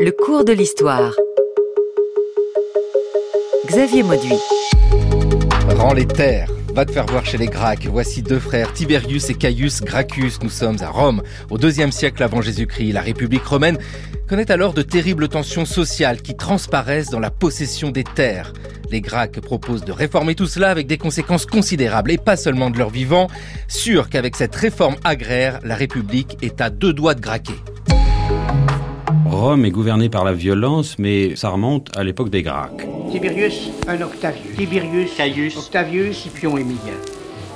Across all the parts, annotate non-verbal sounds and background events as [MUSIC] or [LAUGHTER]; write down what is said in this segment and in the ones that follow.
Le cours de l'histoire. Xavier Mauduit. Rends les terres. Va te faire voir chez les Gracques. Voici deux frères, Tiberius et Caius Gracchus. Nous sommes à Rome, au deuxième siècle avant Jésus-Christ. La République romaine connaît alors de terribles tensions sociales qui transparaissent dans la possession des terres. Les Gracques proposent de réformer tout cela avec des conséquences considérables et pas seulement de leur vivant. Sûr qu'avec cette réforme agraire, la République est à deux doigts de graquer. Rome est gouvernée par la violence, mais ça remonte à l'époque des Gracques. Tiberius, un Octavius. Tiberius, Caius, Octavius, Scipion Émilien.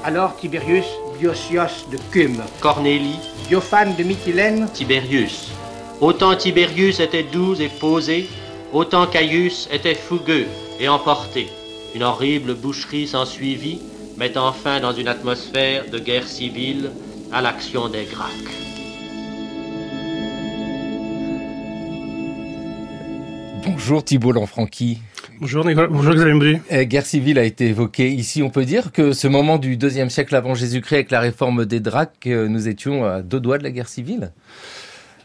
Alors Tiberius, Diosios de Cume. Cornélie, Diophane de Mytilène. Tiberius. Autant Tiberius était doux et posé, autant Caius était fougueux et emporté. Une horrible boucherie s'ensuivit, mettant fin dans une atmosphère de guerre civile à l'action des Gracques. Bonjour Thibault Lanfranchi. Bonjour Nicolas, bonjour Xavier Mauduit. Eh, guerre civile a été évoquée ici. On peut dire que ce moment du deuxième siècle avant Jésus-Christ avec la réforme des Dracs, euh, nous étions à deux doigts de la guerre civile.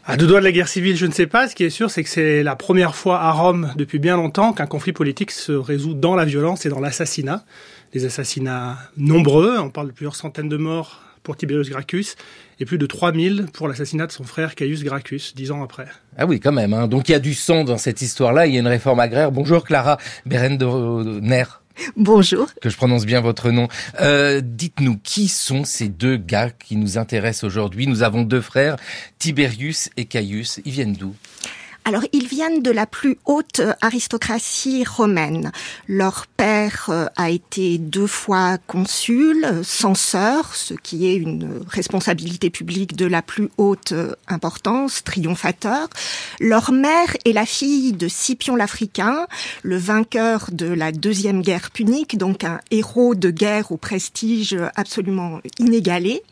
À deux doigts de la guerre civile, je ne sais pas. Ce qui est sûr, c'est que c'est la première fois à Rome depuis bien longtemps qu'un conflit politique se résout dans la violence et dans l'assassinat. Des assassinats nombreux, on parle de plusieurs centaines de morts pour Tiberius Gracchus et plus de 3000 pour l'assassinat de son frère Caius Gracchus, dix ans après. Ah oui, quand même. Hein. Donc il y a du sang dans cette histoire-là. Il y a une réforme agraire. Bonjour Clara Berendener. Bonjour. Que je prononce bien votre nom. Euh, Dites-nous, qui sont ces deux gars qui nous intéressent aujourd'hui? Nous avons deux frères, Tiberius et Caius. Ils viennent d'où? Alors, ils viennent de la plus haute aristocratie romaine. Leur père euh, a été deux fois consul, censeur, ce qui est une responsabilité publique de la plus haute euh, importance, triomphateur. Leur mère est la fille de Scipion l'Africain, le vainqueur de la deuxième guerre punique, donc un héros de guerre au prestige absolument inégalé.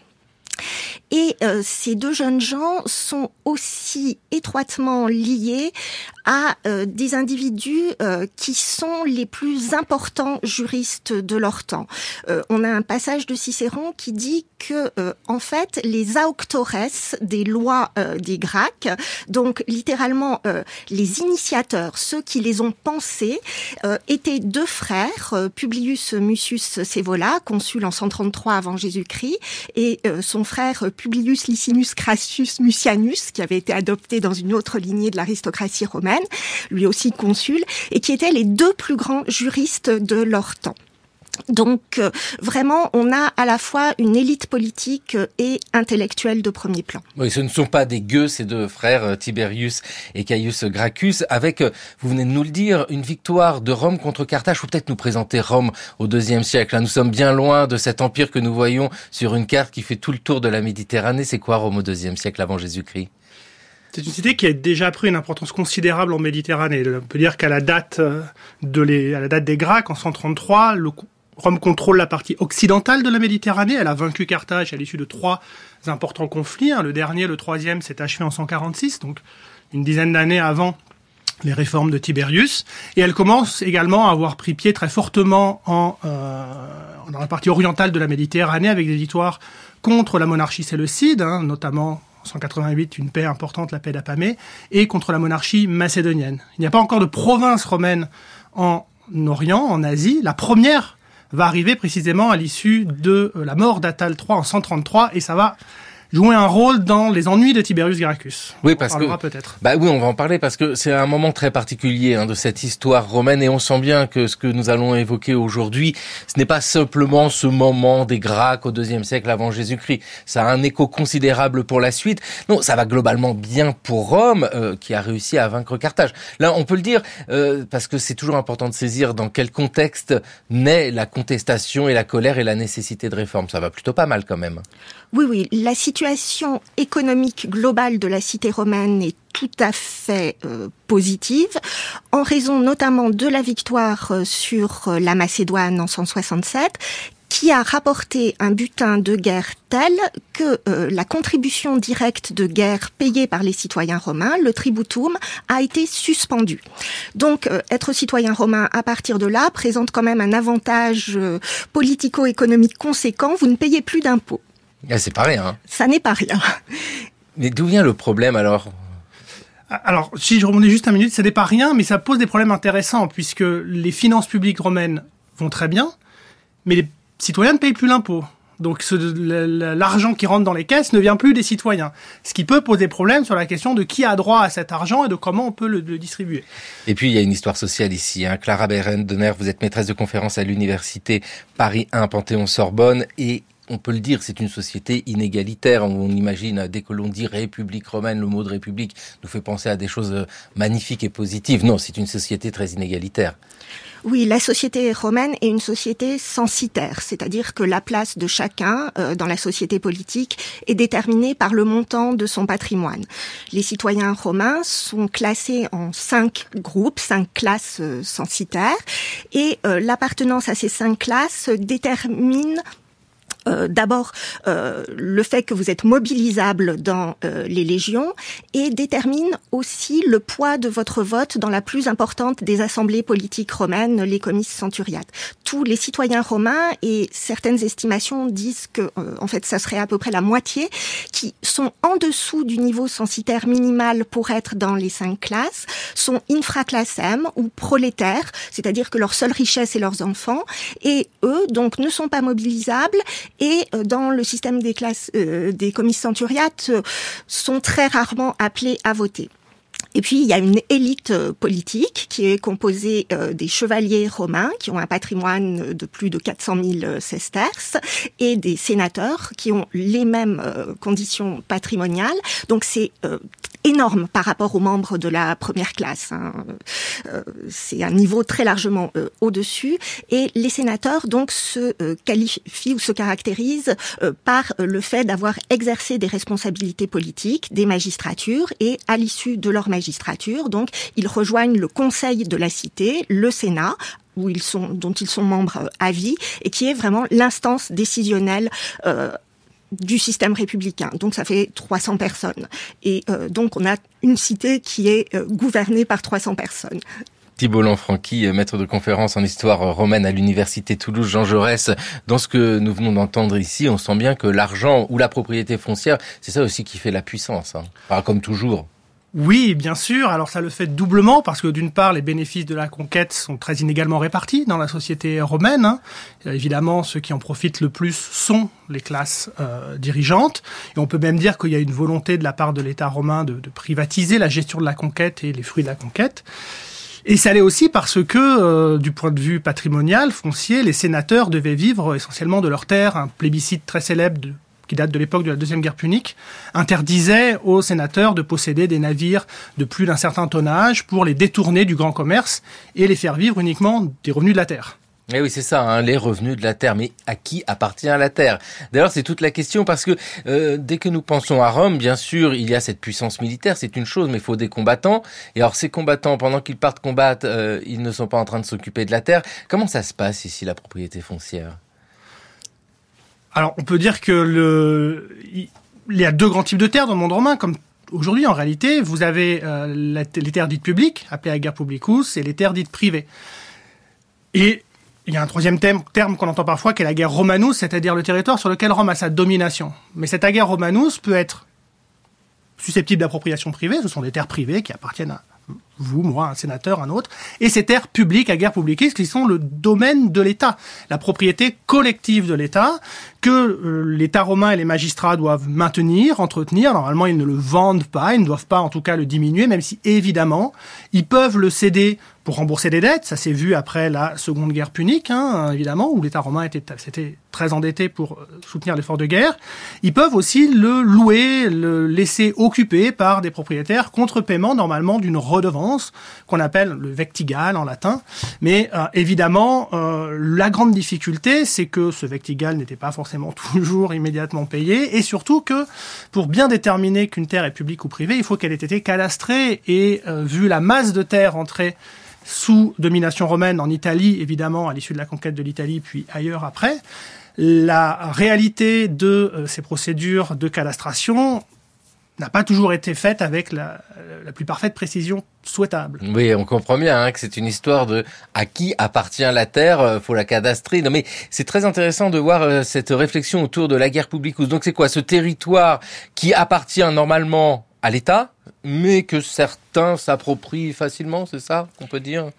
Et euh, ces deux jeunes gens sont aussi étroitement liés à euh, des individus euh, qui sont les plus importants juristes de leur temps. on a un passage de Cicéron qui dit que en fait les auctores des lois des Gracques, donc littéralement les initiateurs, ceux qui les ont pensés, étaient deux frères, Publius Mucius Scaevola, consul en 133 avant Jésus-Christ, et son frère Publius Licinus Crassus Mucianus, qui avait été adopté dans une autre lignée de l'aristocratie romaine, lui aussi consul, et qui étaient les deux plus grands juristes de leur temps. Donc euh, vraiment, on a à la fois une élite politique et intellectuelle de premier plan. Ce ne sont pas des gueux, ces deux frères, euh, Tiberius et Caius Gracchus, avec, euh, vous venez de nous le dire, une victoire de Rome contre Carthage. Faut peut-être nous présenter Rome au deuxième siècle. Nous sommes bien loin de cet empire que nous voyons sur une carte qui fait tout le tour de la Méditerranée. C'est quoi Rome au deuxième siècle avant Jésus-Christ? C'est une cité qui a déjà pris une importance considérable en Méditerranée. On peut dire qu'à la date date des Gracques, en 133, le, Rome contrôle la partie occidentale de la Méditerranée. Elle a vaincu Carthage à l'issue de trois importants conflits. Hein. Le dernier, le troisième, s'est achevé en 146, donc une dizaine d'années avant les réformes de Tiberius. Et elle commence également à avoir pris pied très fortement en, euh, dans la partie orientale de la Méditerranée avec des victoires contre la monarchie séleucide, hein, notamment en 188 une paix importante, la paix d'Apamée, et contre la monarchie macédonienne. Il n'y a pas encore de province romaine en Orient, en Asie. La première va arriver précisément à l'issue de la mort d'Atal III en 133 et ça va jouer un rôle dans les ennuis de Tiberius Gracchus. Oui, parce que peut-être. Bah oui, on va en parler parce que c'est un moment très particulier hein, de cette histoire romaine et on sent bien que ce que nous allons évoquer aujourd'hui, ce n'est pas simplement ce moment des Gracques au deuxième siècle avant Jésus-Christ. Ça a un écho considérable pour la suite. Non, ça va globalement bien pour Rome euh, qui a réussi à vaincre Carthage. Là, on peut le dire euh, parce que c'est toujours important de saisir dans quel contexte naît la contestation et la colère et la nécessité de réforme. Ça va plutôt pas mal quand même. Oui, oui, la situation économique globale de la cité romaine est tout à fait euh, positive, en raison notamment de la victoire euh, sur euh, la Macédoine en 167, qui a rapporté un butin de guerre tel que la contribution directe de guerre payée par les citoyens romains, le tributum, a été suspendue. Donc, être citoyen romain à partir de là présente quand même un avantage politico-économique conséquent. Vous ne payez plus d'impôts. Ah, c'est pas rien. Ça n'est pas rien. Mais d'où vient le problème alors? Alors, si je remontais juste un minute, ça n'est pas rien, mais ça pose des problèmes intéressants, puisque les finances publiques romaines vont très bien, mais les citoyens ne payent plus l'impôt. Donc l'argent qui rentre dans les caisses ne vient plus des citoyens. Ce qui peut poser problème sur la question de qui a droit à cet argent et de comment on peut le, distribuer. Et puis il y a une histoire sociale ici. Hein. Clara Berendener, vous êtes maîtresse de conférence à l'université Paris 1 Panthéon-Sorbonne et on peut le dire, c'est une société inégalitaire. On imagine, dès que l'on dit République romaine, le mot de République nous fait penser à des choses magnifiques et positives. Non, c'est une société très inégalitaire. Oui, la société romaine est une société censitaire, c'est-à-dire que la place de chacun euh, dans la société politique est déterminée par le montant de son patrimoine. Les citoyens romains sont classés en cinq groupes, cinq classes euh, censitaires, et euh, l'appartenance à ces cinq classes détermine euh, d'abord euh, le fait que vous êtes mobilisable dans euh, les légions et détermine aussi le poids de votre vote dans la plus importante des assemblées politiques romaines, les comices centuriates. Tous les citoyens romains et certaines estimations disent que en fait ça serait à peu près la moitié qui sont en dessous du niveau censitaire minimal pour être dans les cinq classes, sont infraclassem ou prolétaires, c'est-à-dire que leur seule richesse est leurs enfants et eux donc ne sont pas mobilisables et euh, dans le système des classes euh, des comices centuriates euh, sont très rarement appelés à voter. Et puis, il y a une élite politique qui est composée des chevaliers romains qui ont un patrimoine de plus de 400 000 sesterces et des sénateurs qui ont les mêmes conditions patrimoniales. Donc, c'est énorme par rapport aux membres de la première classe. Hein. Euh, c'est un niveau très largement euh, au-dessus. Et les sénateurs donc se euh, qualifient ou se caractérisent par le fait d'avoir exercé des responsabilités politiques, des magistratures, et à l'issue de leur magistrature, donc ils rejoignent le Conseil de la cité, le Sénat, où ils sont, dont ils sont membres à vie, et qui est vraiment l'instance décisionnelle du système républicain. Donc ça fait 300 personnes. Et euh, donc on a une cité qui est euh, gouvernée par 300 personnes. Thibault Lanfranchi, maître de conférence en histoire romaine à l'université Toulouse Jean Jaurès. Dans ce que nous venons d'entendre ici, on sent bien que l'argent ou la propriété foncière, c'est ça aussi qui fait la puissance. Hein. comme toujours. Oui, bien sûr. Alors ça le fait doublement parce que d'une part, les bénéfices de la conquête sont très inégalement répartis dans la société romaine. Hein. Évidemment, ceux qui en profitent le plus sont les classes euh, dirigeantes. Et on peut même dire qu'il y a une volonté de la part de l'État romain de, privatiser la gestion de la conquête et les fruits de la conquête. Et ça l'est aussi parce que, euh, du point de vue patrimonial, foncier, les sénateurs devaient vivre essentiellement de leurs terres. Un plébiscite très célèbre de qui date de l'époque de la Deuxième Guerre punique, interdisait aux sénateurs de posséder des navires de plus d'un certain tonnage pour les détourner du grand commerce et les faire vivre uniquement des revenus de la terre. Eh oui, c'est ça, hein, les revenus de la terre. Mais à qui appartient la terre? D'ailleurs, c'est toute la question parce que euh, dès que nous pensons à Rome, bien sûr, il y a cette puissance militaire, c'est une chose, mais il faut des combattants. Et alors, ces combattants, pendant qu'ils partent combattre, euh, ils ne sont pas en train de s'occuper de la terre. Comment ça se passe ici, la propriété foncière? Alors, on peut dire que il y a deux grands types de terres dans le monde romain, comme aujourd'hui en réalité, vous avez euh, les terres dites publiques, appelées ager publicus, et les terres dites privées. Et il y a un troisième terme, terme qu'on entend parfois, qui est la guerre romanus, c'est-à-dire le territoire sur lequel Rome a sa domination. Mais cette guerre romanus peut être susceptible d'appropriation privée, ce sont des terres privées qui appartiennent à vous, moi, un sénateur, un autre, et ces terres publiques à guerre publique qui sont le domaine de l'État, la propriété collective de l'État que euh, l'État romain et les magistrats doivent maintenir, entretenir. Normalement, ils ne le vendent pas, ils ne doivent pas en tout cas le diminuer, même si évidemment, ils peuvent le céder pour rembourser des dettes. Ça s'est vu après la Seconde Guerre punique, hein, évidemment, où l'État romain était, s'était très endetté pour euh, soutenir l'effort de guerre. Ils peuvent aussi le louer, le laisser occuper par des propriétaires contre paiement normalement d'une redevance qu'on appelle le vectigal en latin. Mais euh, évidemment, euh, la grande difficulté, c'est que ce vectigal n'était pas forcément [LAUGHS] toujours immédiatement payé, et surtout que pour bien déterminer qu'une terre est publique ou privée, il faut qu'elle ait été cadastrée et vu la masse de terre entrée sous domination romaine en Italie, évidemment, à l'issue de la conquête de l'Italie, puis ailleurs après. La réalité de euh, ces procédures de cadastration n'a pas toujours été faite avec la, plus parfaite précision souhaitable. Oui, on comprend bien hein, que c'est une histoire de à qui appartient la terre, euh, faut la cadastrer. Non mais c'est très intéressant de voir euh, cette réflexion autour de la guerre publique. Donc c'est quoi? Ce territoire qui appartient normalement à l'État, mais que certains s'approprient facilement, c'est ça qu'on peut dire?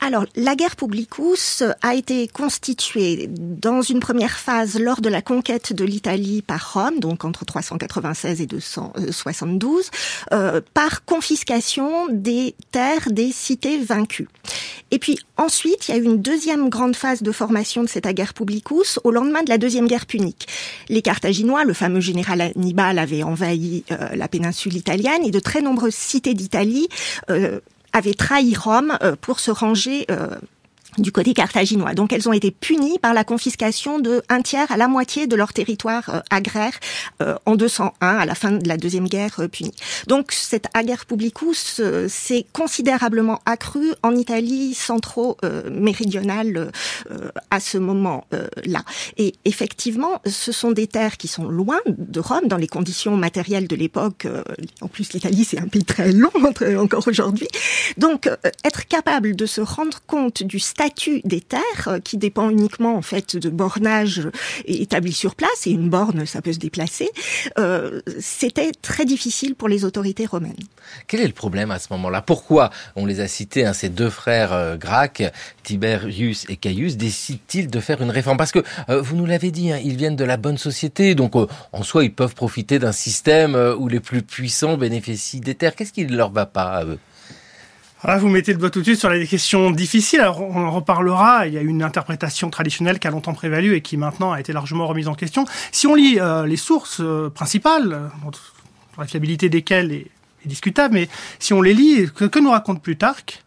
Alors, la guerre publicus a été constituée dans une première phase lors de la conquête de l'Italie par Rome, donc entre 396 et 272, euh, par confiscation des terres des cités vaincues. Et puis ensuite, il y a eu une deuxième grande phase de formation de cette guerre publicus au lendemain de la deuxième guerre punique. Les Carthaginois, le fameux général Hannibal, avait envahi euh, la péninsule italienne et de très nombreuses cités d'Italie euh, avait trahi Rome euh, pour se ranger euh, du côté carthaginois. Donc elles ont été punies par la confiscation de un tiers à la moitié de leur territoire euh, agraire euh, en 201 à la fin de la deuxième guerre euh, punique. Donc cette ager publicus s'est considérablement accrue en Italie centro-méridionale à ce moment-là. Et effectivement, ce sont des terres qui sont loin de Rome dans les conditions matérielles de l'époque. En plus, l'Italie c'est un pays très long [LAUGHS] encore aujourd'hui. Donc être capable de se rendre compte du statut des terres euh, qui dépend uniquement en fait de bornage établi sur place et une borne ça peut se déplacer. Euh, C'était très difficile pour les autorités romaines. Quel est le problème à ce moment-là? Pourquoi on les a cités hein, ces deux frères euh, Tiberius et Caius, décident-ils de faire une réforme? Parce que euh, vous nous l'avez dit, hein, ils viennent de la bonne société, donc en soi ils peuvent profiter d'un système où les plus puissants bénéficient des terres. Qu'est-ce qui ne leur va pas à eux? Vous mettez le doigt tout de suite sur les questions difficiles. On en reparlera. Il y a une interprétation traditionnelle qui a longtemps prévalu et qui maintenant a été largement remise en question. Si on lit euh, les sources euh, principales, la fiabilité desquelles est, est, discutable, mais si on les lit, que, que nous raconte Plutarque?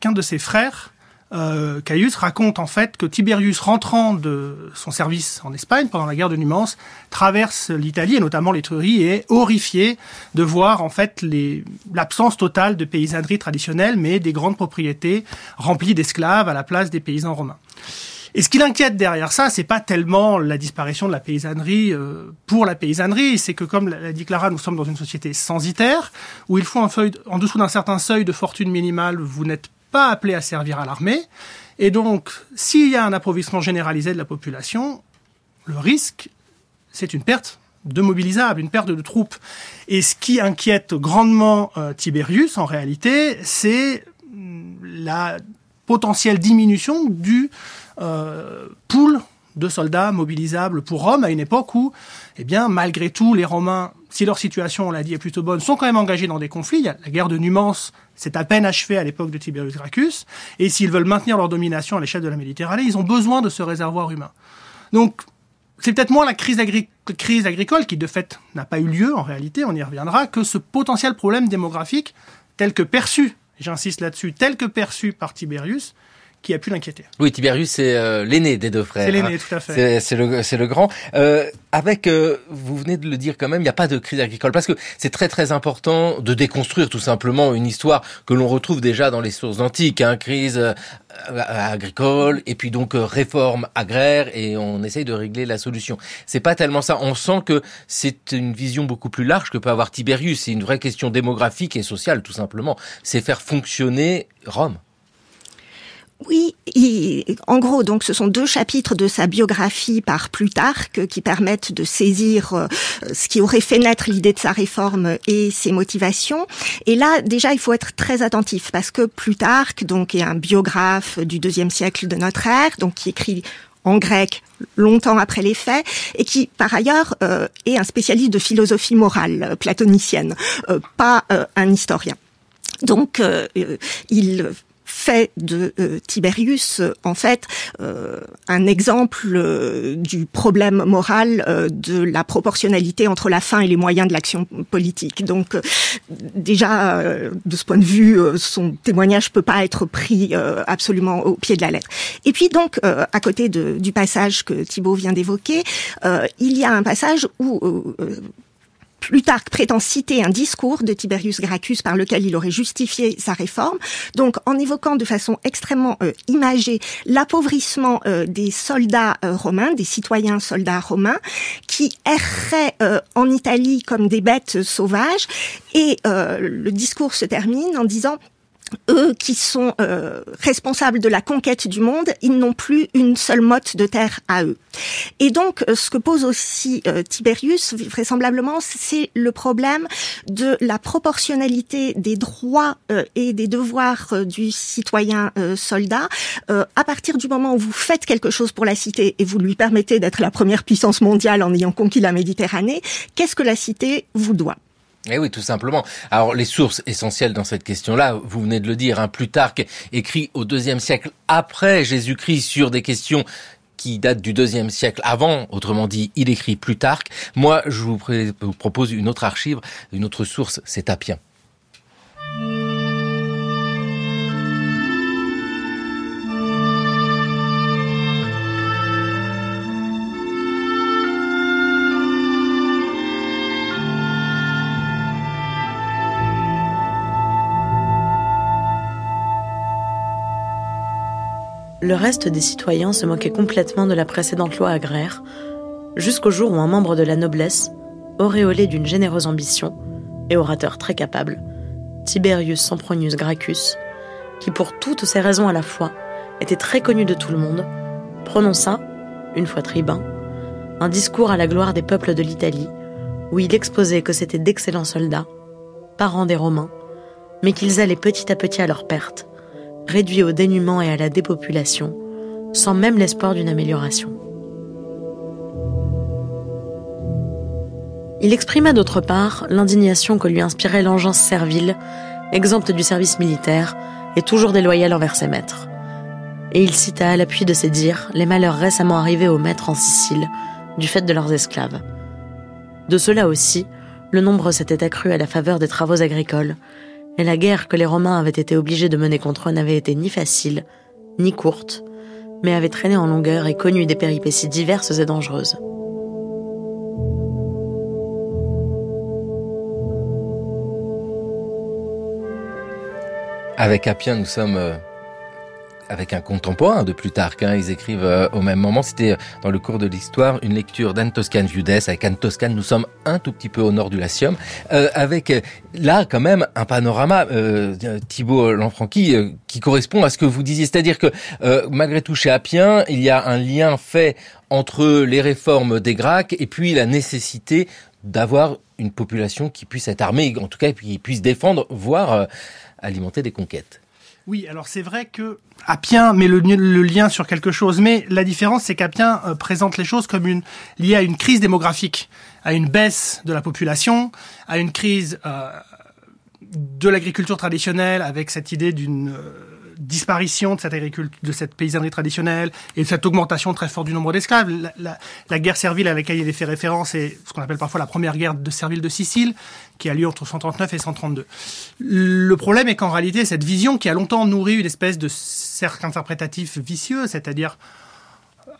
Qu'un de ses frères euh, Caius raconte en fait que Tiberius, rentrant de son service en Espagne pendant la guerre de Numance, traverse l'Italie et notamment l'Étrurie et est horrifié de voir en fait l'absence totale de paysannerie traditionnelle, mais des grandes propriétés remplies d'esclaves à la place des paysans romains. Et ce qui l'inquiète derrière ça, c'est pas tellement la disparition de la paysannerie euh, pour la paysannerie, c'est que comme l'a dit Clara, nous sommes dans une société censitaire où il faut un feuille en dessous d'un certain seuil de fortune minimale, vous n'êtes pas appelé à servir à l'armée. Et donc, s'il y a un appauvrissement généralisé de la population, le risque, c'est une perte de mobilisables, une perte de troupes. Et ce qui inquiète grandement euh, Tiberius, en réalité, c'est la potentielle diminution du euh, pool de soldats mobilisables pour Rome à une époque où, eh bien, malgré tout, les Romains, si leur situation, on l'a dit, est plutôt bonne, sont quand même engagés dans des conflits. La guerre de Numance, c'est à peine achevé à l'époque de Tiberius Gracchus. Et s'ils veulent maintenir leur domination à l'échelle de la Méditerranée, ils ont besoin de ce réservoir humain. Donc, c'est peut-être moins la crise, agri crise agricole qui, de fait, n'a pas eu lieu, en réalité, on y reviendra, que ce potentiel problème démographique tel que perçu, j'insiste là-dessus, tel que perçu par Tiberius, qui a pu l'inquiéter. Oui, Tiberius, c'est euh, l'aîné des deux frères. C'est l'aîné, hein. tout à fait. C'est le, c'est le grand. Euh, avec, euh, vous venez de le dire quand même, il n'y a pas de crise agricole parce que c'est très très important de déconstruire tout simplement une histoire que l'on retrouve déjà dans les sources antiques, hein, crise euh, agricole et puis donc euh, réforme agraire et on essaye de régler la solution. C'est pas tellement ça. On sent que c'est une vision beaucoup plus large que peut avoir Tiberius. C'est une vraie question démographique et sociale tout simplement. C'est faire fonctionner Rome. Oui, et, en gros, donc ce sont deux chapitres de sa biographie par Plutarque qui permettent de saisir euh, ce qui aurait fait naître l'idée de sa réforme et ses motivations. Et là, déjà, il faut être très attentif parce que Plutarque, donc, est un biographe du deuxième siècle de notre ère, donc qui écrit en grec longtemps après les faits et qui par ailleurs euh, est un spécialiste de philosophie morale platonicienne, euh, pas un historien. Donc euh, il fait de euh, Tiberius euh, en fait euh, un exemple euh, du problème moral de la proportionnalité entre la fin et les moyens de l'action politique. Donc déjà de ce point de vue son témoignage peut pas être pris absolument au pied de la lettre. Et puis donc à côté de, du passage que Thibault vient d'évoquer, il y a un passage où Plutarque prétend citer un discours de Tiberius Gracchus par lequel il aurait justifié sa réforme, donc en évoquant de façon extrêmement euh, imagée l'appauvrissement euh, des soldats euh, romains, des citoyens soldats romains, qui erraient euh, en Italie comme des bêtes sauvages, et le discours se termine en disant eux qui sont euh, responsables de la conquête du monde, ils n'ont plus une seule motte de terre à eux. Et donc, euh, ce que pose aussi euh, Tiberius, vraisemblablement, c'est le problème de la proportionnalité des droits et des devoirs du citoyen soldat. à partir du moment où vous faites quelque chose pour la cité et vous lui permettez d'être la première puissance mondiale en ayant conquis la Méditerranée, qu'est-ce que la cité vous doit? Eh oui, tout simplement. Alors, les sources essentielles dans cette question-là, vous venez de le dire, hein, Plutarque écrit au deuxième siècle après Jésus-Christ sur des questions qui datent du deuxième siècle avant, autrement dit, il écrit Plutarque. Moi, je vous propose une autre archive, une autre source, c'est Tapien. Le reste des citoyens se moquaient complètement de la précédente loi agraire, jusqu'au jour où un membre de la noblesse, auréolé d'une généreuse ambition et orateur très capable, Tiberius Sempronius Gracchus, qui pour toutes ces raisons à la fois était très connu de tout le monde, prononça, une fois tribun, un discours à la gloire des peuples de l'Italie, où il exposait que c'étaient d'excellents soldats, parents des Romains, mais qu'ils allaient petit à petit à leur perte, réduit au dénuement et à la dépopulation, sans même l'espoir d'une amélioration. Il exprima d'autre part l'indignation que lui inspirait l'engeance servile, exempte du service militaire et toujours déloyale envers ses maîtres. Et il cita à l'appui de ses dires les malheurs récemment arrivés aux maîtres en Sicile, du fait de leurs esclaves. De cela aussi, le nombre s'était accru à la faveur des travaux agricoles, et la guerre que les Romains avaient été obligés de mener contre eux n'avait été ni facile, ni courte, mais avait traîné en longueur et connu des péripéties diverses et dangereuses. Avec Appien, nous sommes euh, avec un contemporain de Plutarque. Hein, ils écrivent euh, au même moment. C'était euh, dans le cours de l'histoire une lecture d'Anne Toscane Judes. Avec Anne Toscane, nous sommes un tout petit peu au nord du Latium. Euh, avec là quand même un panorama, euh, Thibault Lanfranchi, qui correspond à ce que vous disiez. C'est-à-dire que malgré tout chez Appien, il y a un lien fait entre les réformes des Gracques et puis la nécessité d'avoir une population qui puisse être armée, en tout cas qui puisse défendre, voire alimenter des conquêtes. Oui, alors c'est vrai que Appien met le, lien sur quelque chose, mais la différence c'est qu'Appien euh, présente les choses comme une liée à une crise démographique, à une baisse de la population, à une crise euh, de l'agriculture traditionnelle avec cette idée d'une euh, disparition de cette agriculture, de cette paysannerie traditionnelle et de cette augmentation très forte du nombre d'esclaves. La, guerre servile à laquelle il est fait référence est ce qu'on appelle parfois la première guerre de servile de Sicile, qui a lieu entre 139 et 132. Le problème est qu'en réalité, cette vision qui a longtemps nourri une espèce de cercle interprétatif vicieux, c'est-à-dire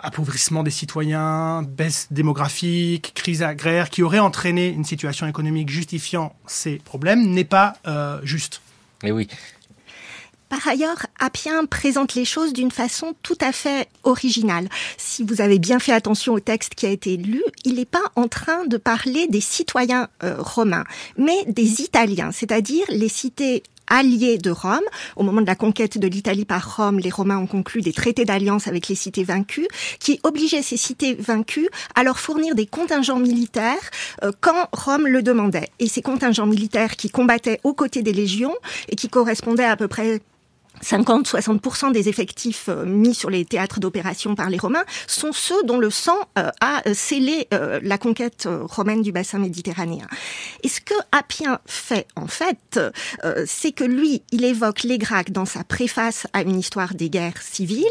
appauvrissement des citoyens, baisse démographique, crise agraire, qui aurait entraîné une situation économique justifiant ces problèmes, n'est pas euh, juste. Et oui, par ailleurs, Appien présente les choses d'une façon tout à fait originale. Si vous avez bien fait attention au texte qui a été lu, il n'est pas en train de parler des citoyens euh, romains, mais des Italiens, c'est-à-dire les cités alliés de Rome. Au moment de la conquête de l'Italie par Rome, les Romains ont conclu des traités d'alliance avec les cités vaincues, qui obligeaient ces cités vaincues à leur fournir des contingents militaires euh, quand Rome le demandait. Et ces contingents militaires qui combattaient aux côtés des légions et qui correspondaient à peu près 50-60% des effectifs euh, mis sur les théâtres d'opération par les Romains sont ceux dont le sang euh, a scellé euh, la conquête romaine du bassin méditerranéen. Et ce que Appien fait en fait, c'est que lui, il évoque les Gracques dans sa préface à une histoire des guerres civiles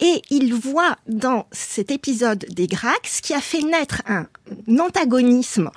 et il voit dans cet épisode des Gracques ce qui a fait naître un antagonisme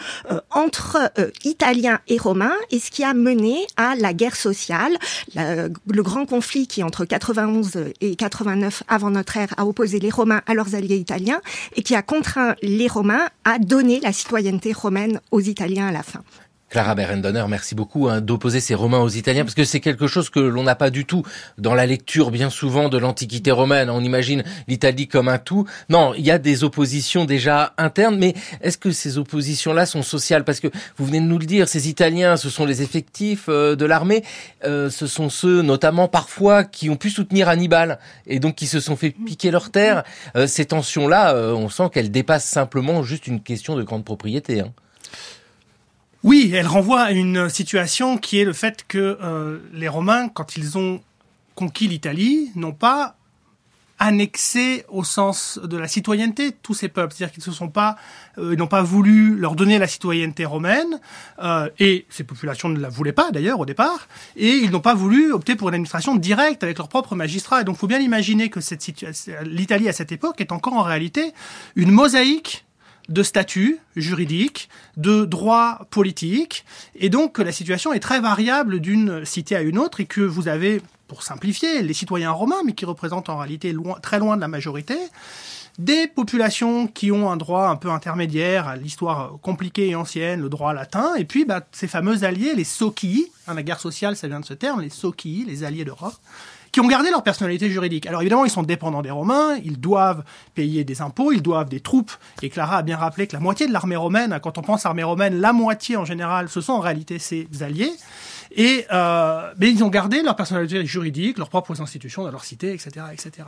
entre Italiens et Romains et ce qui a mené à la guerre sociale, le grand conflit qui, entre 91 et 89 avant notre ère, a opposé les Romains à leurs alliés italiens et qui a contraint les Romains à donner la citoyenneté romaine aux Italiens à la fin. Clara Berendoner, merci beaucoup hein, d'opposer ces Romains aux Italiens, parce que c'est quelque chose que l'on n'a pas du tout dans la lecture bien souvent de l'Antiquité romaine. On imagine l'Italie comme un tout. Non, il y a des oppositions déjà internes, mais est-ce que ces oppositions-là sont sociales? Parce que vous venez de nous le dire, ces Italiens, ce sont les effectifs euh, de l'armée, euh, ce sont ceux notamment parfois qui ont pu soutenir Hannibal et donc qui se sont fait piquer leurs terres. Euh, ces tensions-là, on sent qu'elles dépassent simplement juste une question de grande propriété. Hein. Oui, elle renvoie à une situation qui est le fait que euh, les Romains, quand ils ont conquis l'Italie, n'ont pas annexé au sens de la citoyenneté tous ces peuples, c'est-à-dire qu'ils ne se sont pas, euh, ils n'ont pas voulu leur donner la citoyenneté romaine, euh, et ces populations ne la voulaient pas d'ailleurs au départ, et ils n'ont pas voulu opter pour une administration directe avec leurs propres magistrats. Et donc, il faut bien imaginer que l'Italie à cette époque est encore en réalité une mosaïque de statut juridique, de droit politique, et donc que la situation est très variable d'une cité à une autre, et que vous avez, pour simplifier, les citoyens romains, mais qui représentent en réalité très loin de la majorité, des populations qui ont un droit un peu intermédiaire à l'histoire compliquée et ancienne, le droit latin, et puis bah, ces fameux alliés, les socii, hein, la guerre sociale, ça vient de ce terme, les socii, les alliés de Rome, qui ont gardé leur personnalité juridique. Alors évidemment, ils sont dépendants des Romains, ils doivent payer des impôts, ils doivent des troupes. Et Clara a bien rappelé que la moitié de l'armée romaine, quand on pense à l'armée romaine, la moitié en général, ce sont en réalité ses alliés. Et euh, mais ils ont gardé leur personnalité juridique, leurs propres institutions dans leur cité, etc., etc.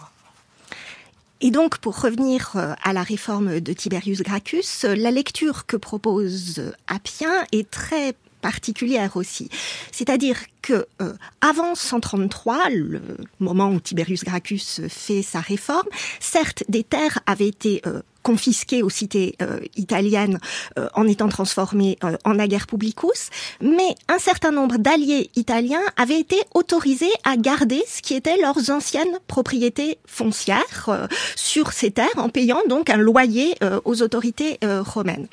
Et donc, pour revenir euh, à la réforme de Tiberius Gracchus, la lecture que propose Appien est très particulière aussi. C'est-à-dire que euh, avant 133, le moment où Tiberius Gracchus fait sa réforme, certes des terres avaient été euh, confisquées aux cités euh, italiennes en étant transformées en ager publicus, mais un certain nombre d'alliés italiens avaient été autorisés à garder ce qui était leurs anciennes propriétés foncières sur ces terres en payant donc un loyer aux autorités romaines.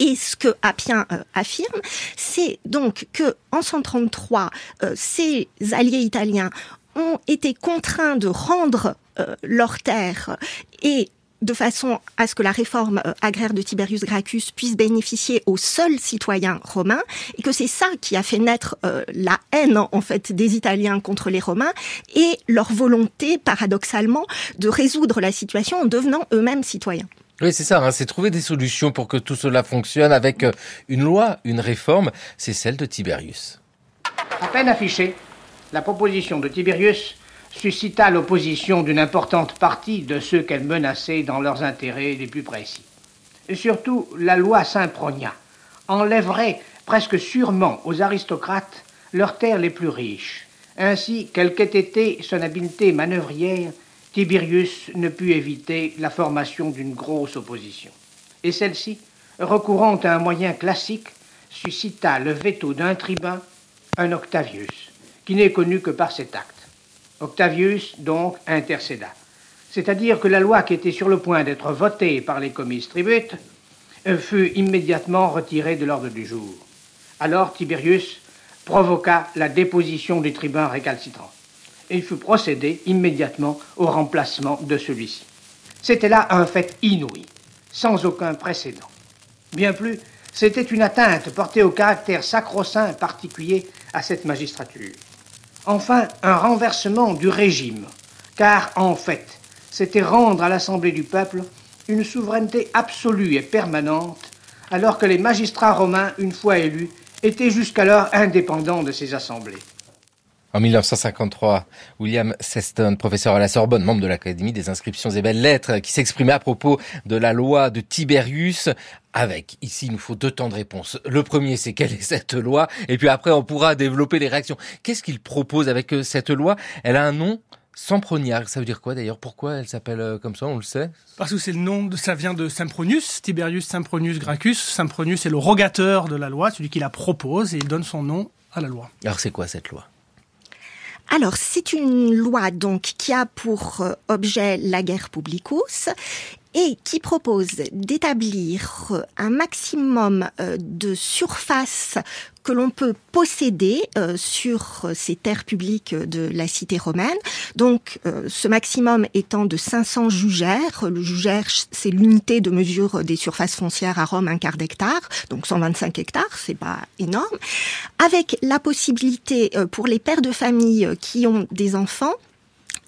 Et ce que Appien euh, affirme, c'est donc que en 133, euh, ces alliés italiens ont été contraints de rendre euh, leurs terres et de façon à ce que la réforme agraire de Tiberius Gracchus puisse bénéficier aux seuls citoyens romains, et que c'est ça qui a fait naître la haine en fait des Italiens contre les Romains et leur volonté, paradoxalement, de résoudre la situation en devenant eux-mêmes citoyens. Oui, c'est ça, hein, c'est trouver des solutions pour que tout cela fonctionne avec euh, une loi, une réforme, c'est celle de Tiberius. À peine affichée, la proposition de Tiberius suscita l'opposition d'une importante partie de ceux qu'elle menaçait dans leurs intérêts les plus précis. Et surtout, la loi Saint-Pronia enlèverait presque sûrement aux aristocrates leurs terres les plus riches. Ainsi, quelle qu'ait été son habileté manœuvrière, Tiberius ne put éviter la formation d'une grosse opposition. Et celle-ci, recourant à un moyen classique, suscita le veto d'un tribun, un Octavius, qui n'est connu que par cet acte. Octavius, donc, intercéda. C'est-à-dire que la loi qui était sur le point d'être votée par les commis tributes fut immédiatement retirée de l'ordre du jour. Alors Tiberius provoqua la déposition du tribun récalcitrant et il fut procédé immédiatement au remplacement de celui-ci. C'était là un fait inouï, sans aucun précédent. Bien plus, c'était une atteinte portée au caractère sacro-saint particulier à cette magistrature. Enfin, un renversement du régime, car en fait, c'était rendre à l'Assemblée du peuple une souveraineté absolue et permanente, alors que les magistrats romains, une fois élus, étaient jusqu'alors indépendants de ces assemblées. En 1953, William Seston, professeur à la Sorbonne, membre de l'Académie des inscriptions et belles lettres, qui s'exprimait à propos de la loi de Tiberius, avec, ici, il nous faut deux temps de réponse. Le premier, c'est quelle est cette loi? Et puis après, on pourra développer les réactions. Qu'est-ce qu'il propose avec euh, cette loi? Elle a un nom Semproniac, ça veut dire quoi d'ailleurs? Pourquoi elle s'appelle euh, comme ça? On le sait Parce que c'est le nom, de, ça vient de Sempronius, Tiberius Sempronius Gracchus. Sempronius est le rogateur de la loi, celui qui la propose, et il donne son nom à la loi. Alors c'est quoi cette loi? Alors, c'est une loi donc qui a pour euh, objet la guerre publicus et qui propose d'établir un maximum de surface que l'on peut posséder euh, sur ces terres publiques de la cité romaine. Donc, euh, ce maximum étant de 500 jugères. Le jugère, c'est l'unité de mesure des surfaces foncières à Rome, un quart d'hectare, donc 125 hectares, c'est pas énorme. Avec la possibilité euh, pour les pères de famille qui ont des enfants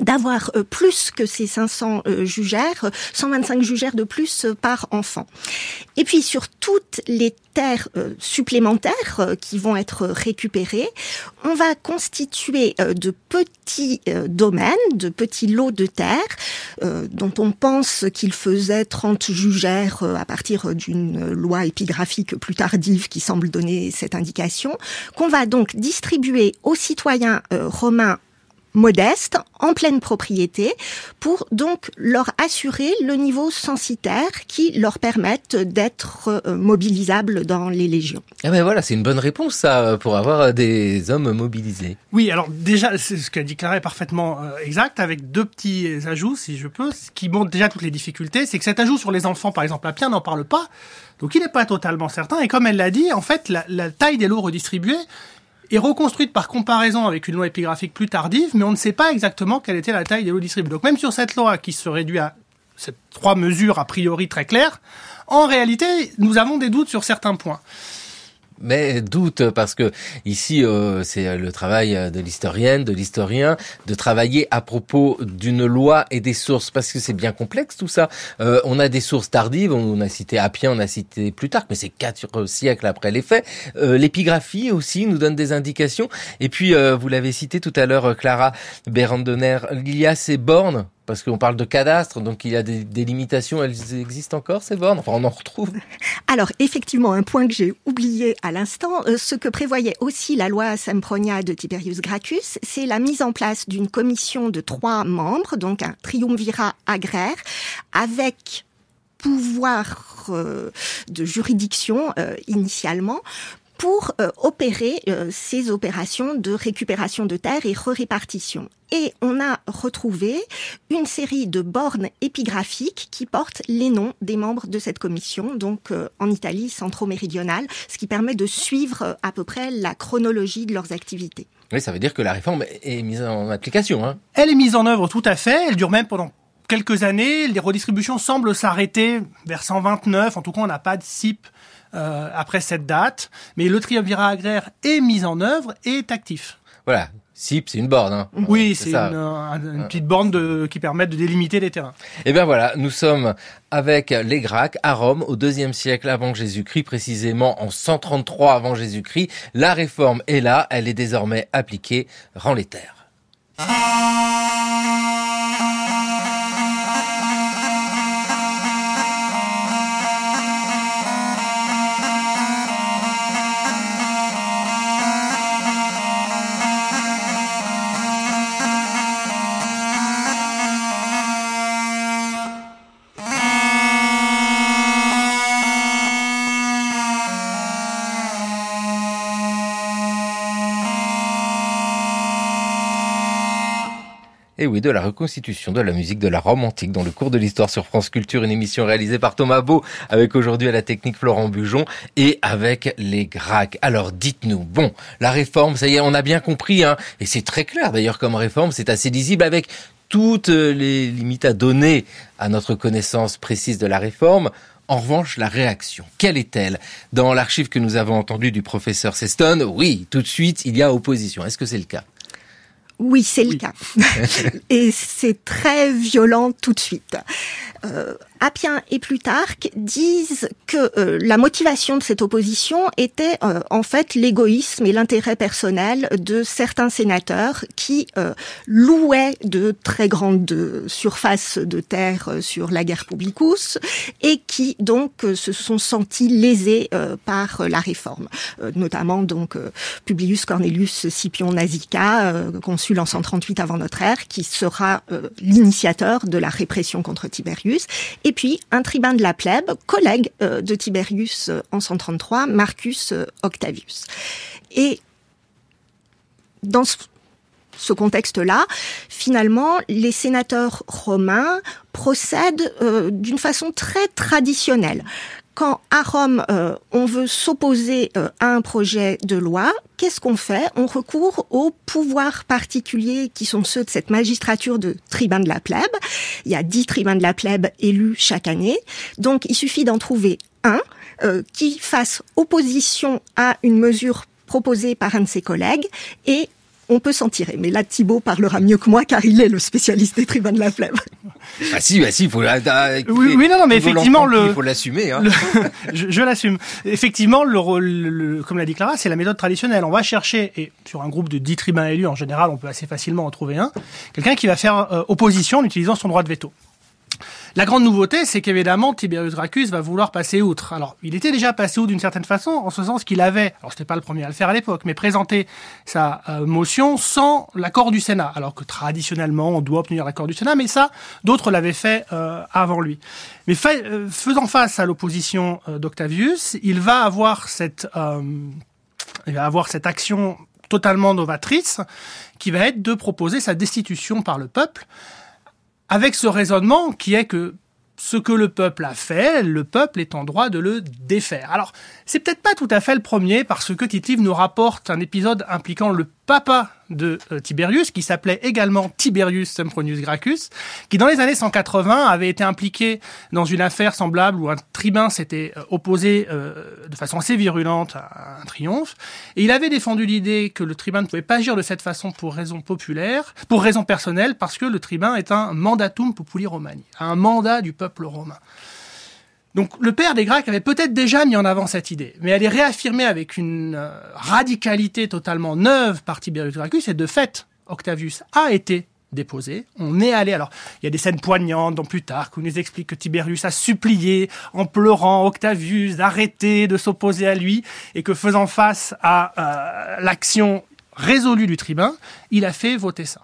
d'avoir euh, plus que ces 500 euh, jugères, 125 jugères de plus euh, par enfant. Et puis sur toutes les terres supplémentaires qui vont être récupérées, on va constituer de petits domaines, de petits lots de terre, dont on pense qu'ils faisaient 30 jugères à partir d'une loi épigraphique plus tardive qui semble donner cette indication, qu'on va donc distribuer aux citoyens romains modeste, en pleine propriété, pour donc leur assurer le niveau censitaire qui leur permette d'être euh, mobilisables dans les légions. Ah ben voilà, c'est une bonne réponse ça, pour avoir des hommes mobilisés. Oui, alors déjà, c'est ce qu'a dit Clara est parfaitement euh, exact, avec deux petits ajouts, si je peux, ce qui montre déjà toutes les difficultés, c'est que cet ajout sur les enfants, par exemple, à Pierre n'en parle pas, donc il n'est pas totalement certain, et comme elle l'a dit, en fait, la, la taille des lots redistribués est reconstruite par comparaison avec une loi épigraphique plus tardive, mais on ne sait pas exactement quelle était la taille des lots distribués. Donc même sur cette loi qui se réduit à ces trois mesures a priori très claires, en réalité, nous avons des doutes sur certains points mais doute parce que ici euh, c'est le travail de l'historienne, de l'historien, de travailler à propos d'une loi et des sources parce que c'est bien complexe tout ça. Euh, on a des sources tardives, on a cité Appien, on a cité Plutarque, mais c'est quatre siècles après les faits. Euh, l'épigraphie aussi nous donne des indications. Et puis vous l'avez cité tout à l'heure, Clara Bérandener, il y a ces bornes parce qu'on parle de cadastre, donc il y a des, limitations, elles existent encore ces bornes? On en retrouve. [LAUGHS] Alors, effectivement, un point que j'ai oublié à l'instant, euh, ce que prévoyait aussi la loi Sempronia de Tiberius Gracchus, c'est la mise en place d'une commission de trois membres, donc un triumvirat agraire, avec pouvoir euh, de juridiction euh, initialement pour euh, opérer euh, ces opérations de récupération de terre et re-répartition. Et on a retrouvé une série de bornes épigraphiques qui portent les noms des membres de cette commission, donc euh, en Italie centro-méridionale, ce qui permet de suivre à peu près la chronologie de leurs activités. Oui, ça veut dire que la réforme est mise en application. Hein. Elle est mise en œuvre tout à fait, elle dure même pendant quelques années, les redistributions semblent s'arrêter vers 129, en tout cas on n'a pas de CIP euh, après cette date, mais le triumvirat agraire est mis en œuvre et est actif. Voilà, SIP, c'est une borne. Hein. Oui, c'est une, une, petite borne de, qui permet de délimiter les terrains. Et eh bien voilà, nous sommes avec les Gracques à Rome au deuxième siècle avant Jésus-Christ, précisément en 133 avant Jésus-Christ. La réforme est là, elle est désormais appliquée. Rend les terres. Oui, de la reconstitution de la musique de la Rome antique dans le cours de l'histoire sur France Culture, une émission réalisée par Thomas Beau, avec aujourd'hui à la technique Florent Bujon et avec les Gracques. Alors dites-nous, bon, la réforme, ça y est, on a bien compris, hein, et c'est très clair d'ailleurs comme réforme, c'est assez lisible avec toutes les limites à donner à notre connaissance précise de la réforme. En revanche, la réaction, quelle est-elle? Dans l'archive que nous avons entendu du professeur Seston, oui, tout de suite, il y a opposition. Est-ce que c'est le cas? Oui, c'est le cas. [LAUGHS] et c'est très violent tout de suite. Euh, Appien et Plutarque disent que euh, la motivation de cette opposition était euh, en fait l'égoïsme et l'intérêt personnel de certains sénateurs qui euh, louaient de très grandes surfaces de terre sur la guerre publicus et qui donc se sont sentis lésés par la réforme, notamment donc Publius Cornelius Scipion Nasica, consul en 138 avant notre ère, qui sera l'initiateur de la répression contre Tiberius et puis un tribun de la plèbe, collègue euh, de Tiberius euh, en 133, Marcus euh, Octavius. Et dans ce contexte-là, finalement, les sénateurs romains procèdent d'une façon très traditionnelle quand à Rome, euh, on veut s'opposer euh, à un projet de loi, qu'est-ce qu'on fait? On recourt aux pouvoirs particuliers qui sont ceux de cette magistrature de tribun de la plèbe. Il y a dix tribuns de la plèbe élus chaque année. Donc, il suffit d'en trouver un euh, qui fasse opposition à une mesure proposée par un de ses collègues et on peut s'en tirer. Mais là, Thibault parlera mieux que moi car il est le spécialiste des tribuns de la flemme. [LAUGHS] Ah si, bah si, il faut. oui, oui, non, non, mais effectivement, le, il faut l'assumer. Hein. [LAUGHS] [LAUGHS] je, je l'assume. Effectivement, le, le, comme l'a dit Clara, c'est la méthode traditionnelle. On va chercher, et sur un groupe de 10 tribuns élus, en général, on peut assez facilement en trouver un, quelqu'un qui va faire euh, opposition en utilisant son droit de veto. La grande nouveauté, c'est qu'évidemment, Tiberius Gracchus va vouloir passer outre. Alors, il était déjà passé outre d'une certaine façon, en ce sens qu'il avait, alors c'était pas le premier à le faire à l'époque, mais présenté sa euh, motion sans l'accord du Sénat, alors que traditionnellement, on doit obtenir l'accord du Sénat, mais ça, d'autres l'avaient fait euh, avant lui. Mais euh, faisant face à l'opposition d'Octavius, il va avoir cette, il va avoir cette action totalement novatrice, qui va être de proposer sa destitution par le peuple, avec ce raisonnement qui est que ce que le peuple a fait, le peuple est en droit de le défaire. Alors, c'est peut-être pas tout à fait le premier, parce que tite nous rapporte un épisode impliquant le papa de euh, Tiberius, qui s'appelait également Tiberius Sempronius Gracchus, qui dans les années 180 avait été impliqué dans une affaire semblable où un tribun s'était euh, opposé euh, de façon assez virulente à un triomphe, et il avait défendu l'idée que le tribun ne pouvait pas agir de cette façon pour raison populaire, pour raison personnelle, parce que le tribun est un mandatum populi romani, un mandat du peuple romain. Donc le père des Grecs avait peut-être déjà mis en avant cette idée, mais elle est réaffirmée avec une euh, radicalité totalement neuve par Tiberius Gracchus, et de fait, Octavius a été déposé. On est allé. Alors, il y a des scènes poignantes dans Plutarque où nous explique que Tiberius a supplié en pleurant Octavius d'arrêter de s'opposer à lui et que faisant face à euh, l'action résolue du tribun, il a fait voter ça.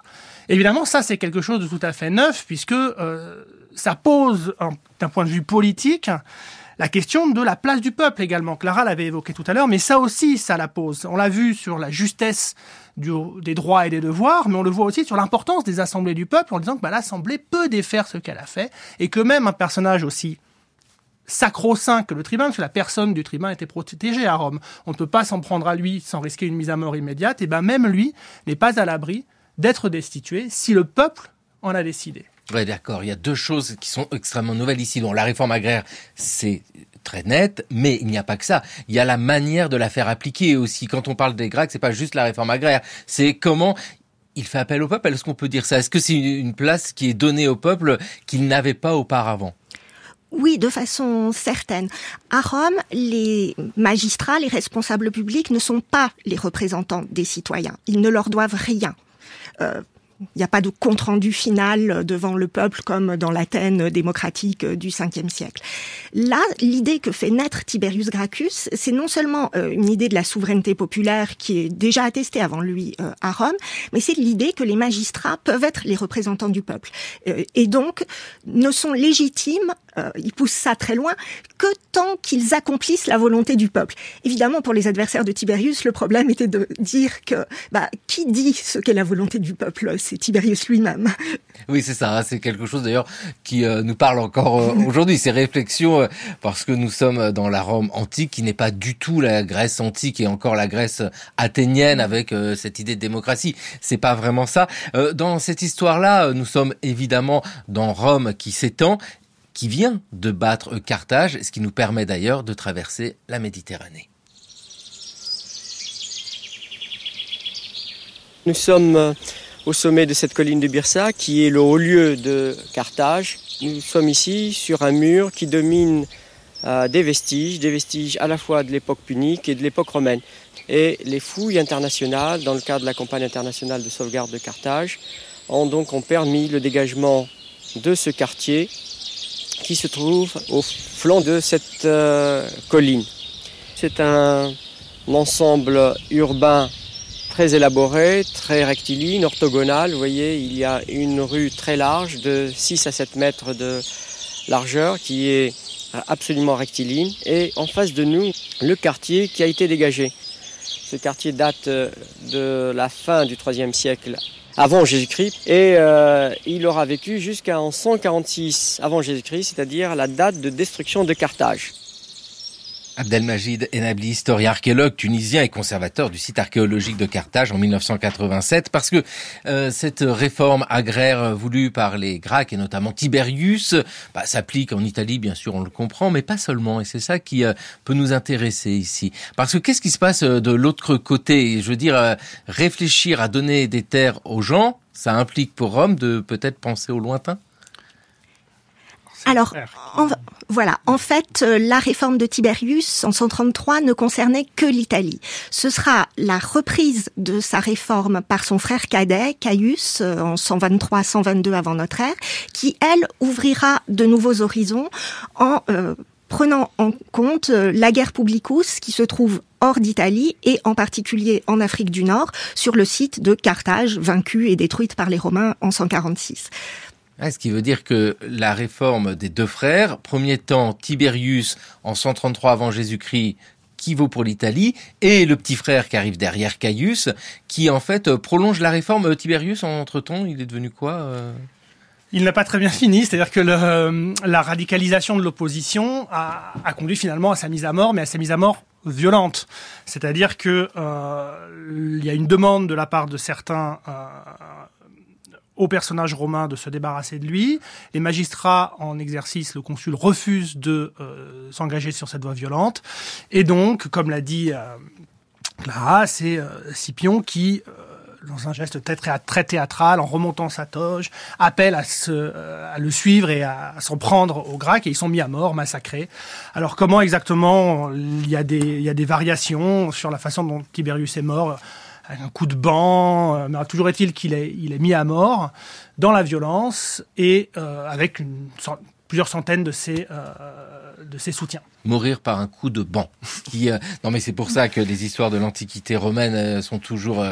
Évidemment, ça c'est quelque chose de tout à fait neuf puisque euh, ça pose, d'un point de vue politique, la question de la place du peuple également. Clara l'avait évoqué tout à l'heure, mais ça aussi, ça la pose. On l'a vu sur la justesse des droits et des devoirs, mais on le voit aussi sur l'importance des assemblées du peuple en disant que bah, l'assemblée peut défaire ce qu'elle a fait et que même un personnage aussi sacro-saint que le tribun, parce que la personne du tribun était protégée à Rome. On ne peut pas s'en prendre à lui sans risquer une mise à mort immédiate, et ben même lui n'est pas à l'abri d'être destitué si le peuple en a décidé. Il y a deux choses qui sont extrêmement nouvelles ici. La réforme agraire, c'est très net, mais il n'y a pas que ça. Il y a la manière de la faire appliquer aussi. Quand on parle des Grecs, c'est pas juste la réforme agraire, c'est comment il fait appel au peuple. Est-ce qu'on peut dire ça? Est-ce que c'est une place qui est donnée au peuple qu'il n'avait pas auparavant? Oui, de façon certaine. À Rome, les magistrats, les responsables publics ne sont pas les représentants des citoyens. Ils ne leur doivent rien. Euh, il n'y a pas de compte-rendu final devant le peuple comme dans l'Athènes démocratique du 5e siècle. Là, l'idée que fait naître Tiberius Gracchus, c'est non seulement euh, une idée de la souveraineté populaire qui est déjà attestée avant lui euh, à Rome, mais c'est l'idée que les magistrats peuvent être les représentants du peuple euh, et donc ne sont légitimes, ils poussent ça très loin, que tant qu'ils accomplissent la volonté du peuple. Évidemment, pour les adversaires de Tiberius, le problème était de dire que bah, qui dit ce qu'est la volonté du peuple? C'est Tiberius lui-même. Oui, c'est ça. Hein, c'est quelque chose d'ailleurs qui euh, nous parle encore euh, [LAUGHS] aujourd'hui. Ces réflexions, euh, parce que nous sommes dans la Rome antique, qui n'est pas du tout la Grèce antique et encore la Grèce athénienne avec cette idée de démocratie. C'est pas vraiment ça. dans cette histoire-là, nous sommes évidemment dans Rome qui s'étend qui vient de battre Carthage, ce qui nous permet d'ailleurs de traverser la Méditerranée. Nous sommes au sommet de cette colline de Birsa, qui est le haut lieu de Carthage. Nous sommes ici sur un mur qui domine euh, des vestiges, des vestiges à la fois de l'époque punique et de l'époque romaine. Et les fouilles internationales, dans le cadre de la campagne internationale de sauvegarde de Carthage, ont donc permis le dégagement de ce quartier se trouve au flanc de cette euh, colline. C'est un ensemble urbain très élaboré, très rectiligne, orthogonal. Vous voyez, il y a une rue très large de 6 à 7 mètres de largeur qui est absolument rectiligne. Et en face de nous, le quartier qui a été dégagé. Ce quartier date euh, de la fin du IIIe siècle avant Jésus-Christ et euh, il aura vécu jusqu'en 146 avant Jésus-Christ, c'est-à-dire la date de destruction de Carthage. Abdelmajid Enabli, historien archéologue tunisien et conservateur du site archéologique de Carthage en 1987, parce que euh, cette réforme agraire voulue par les Gracques et notamment Tiberius bah, s'applique en Italie, bien sûr, on le comprend, mais pas seulement. Et c'est ça qui euh, peut nous intéresser ici. Parce que qu'est-ce qui se passe euh, de l'autre côté? Je veux dire, réfléchir à donner des terres aux gens, ça implique pour Rome de peut-être penser au lointain? Alors, voilà, en fait, euh, la réforme de Tiberius en 133 ne concernait que l'Italie. Ce sera la reprise de sa réforme par son frère cadet, Caius, euh, en 123-122 avant notre ère, qui, elle, ouvrira de nouveaux horizons en euh, prenant en compte la guerre publicus qui se trouve hors d'Italie et en particulier en Afrique du Nord, sur le site de Carthage, vaincue et détruite par les Romains en 146. Ah, ce qui veut dire que la réforme des deux frères, premier temps Tiberius en 133 avant Jésus-Christ, qui vaut pour l'Italie, et le petit frère qui arrive derrière Caius, qui en fait prolonge la réforme. Tiberius, entre-temps, il est devenu quoi euh? Il n'a pas très bien fini, c'est-à-dire que la radicalisation de l'opposition a, a, conduit finalement à sa mise à mort, mais à sa mise à mort violente. C'est-à-dire que euh, il y a une demande de la part de certains euh, au personnage romain de se débarrasser de lui. Les magistrats en exercice, le consul, refusent de euh, s'engager sur cette voie violente. Et donc, comme l'a dit euh, Clara, c'est euh, Scipion qui, dans un geste très, théâtral, en remontant sa toge, appelle à, le suivre et à, s'en prendre aux Grecs, et ils sont mis à mort, massacrés. Alors comment exactement il y, a des, il y a des variations sur la façon dont Tiberius est mort un coup de banc, euh, mais toujours est-il qu'il est, il est mis à mort dans la violence et euh, avec une, plusieurs centaines de ses, euh, de ses soutiens. Mourir par un coup de banc. [LAUGHS] Qui, non mais c'est pour ça que les histoires de l'Antiquité romaine sont toujours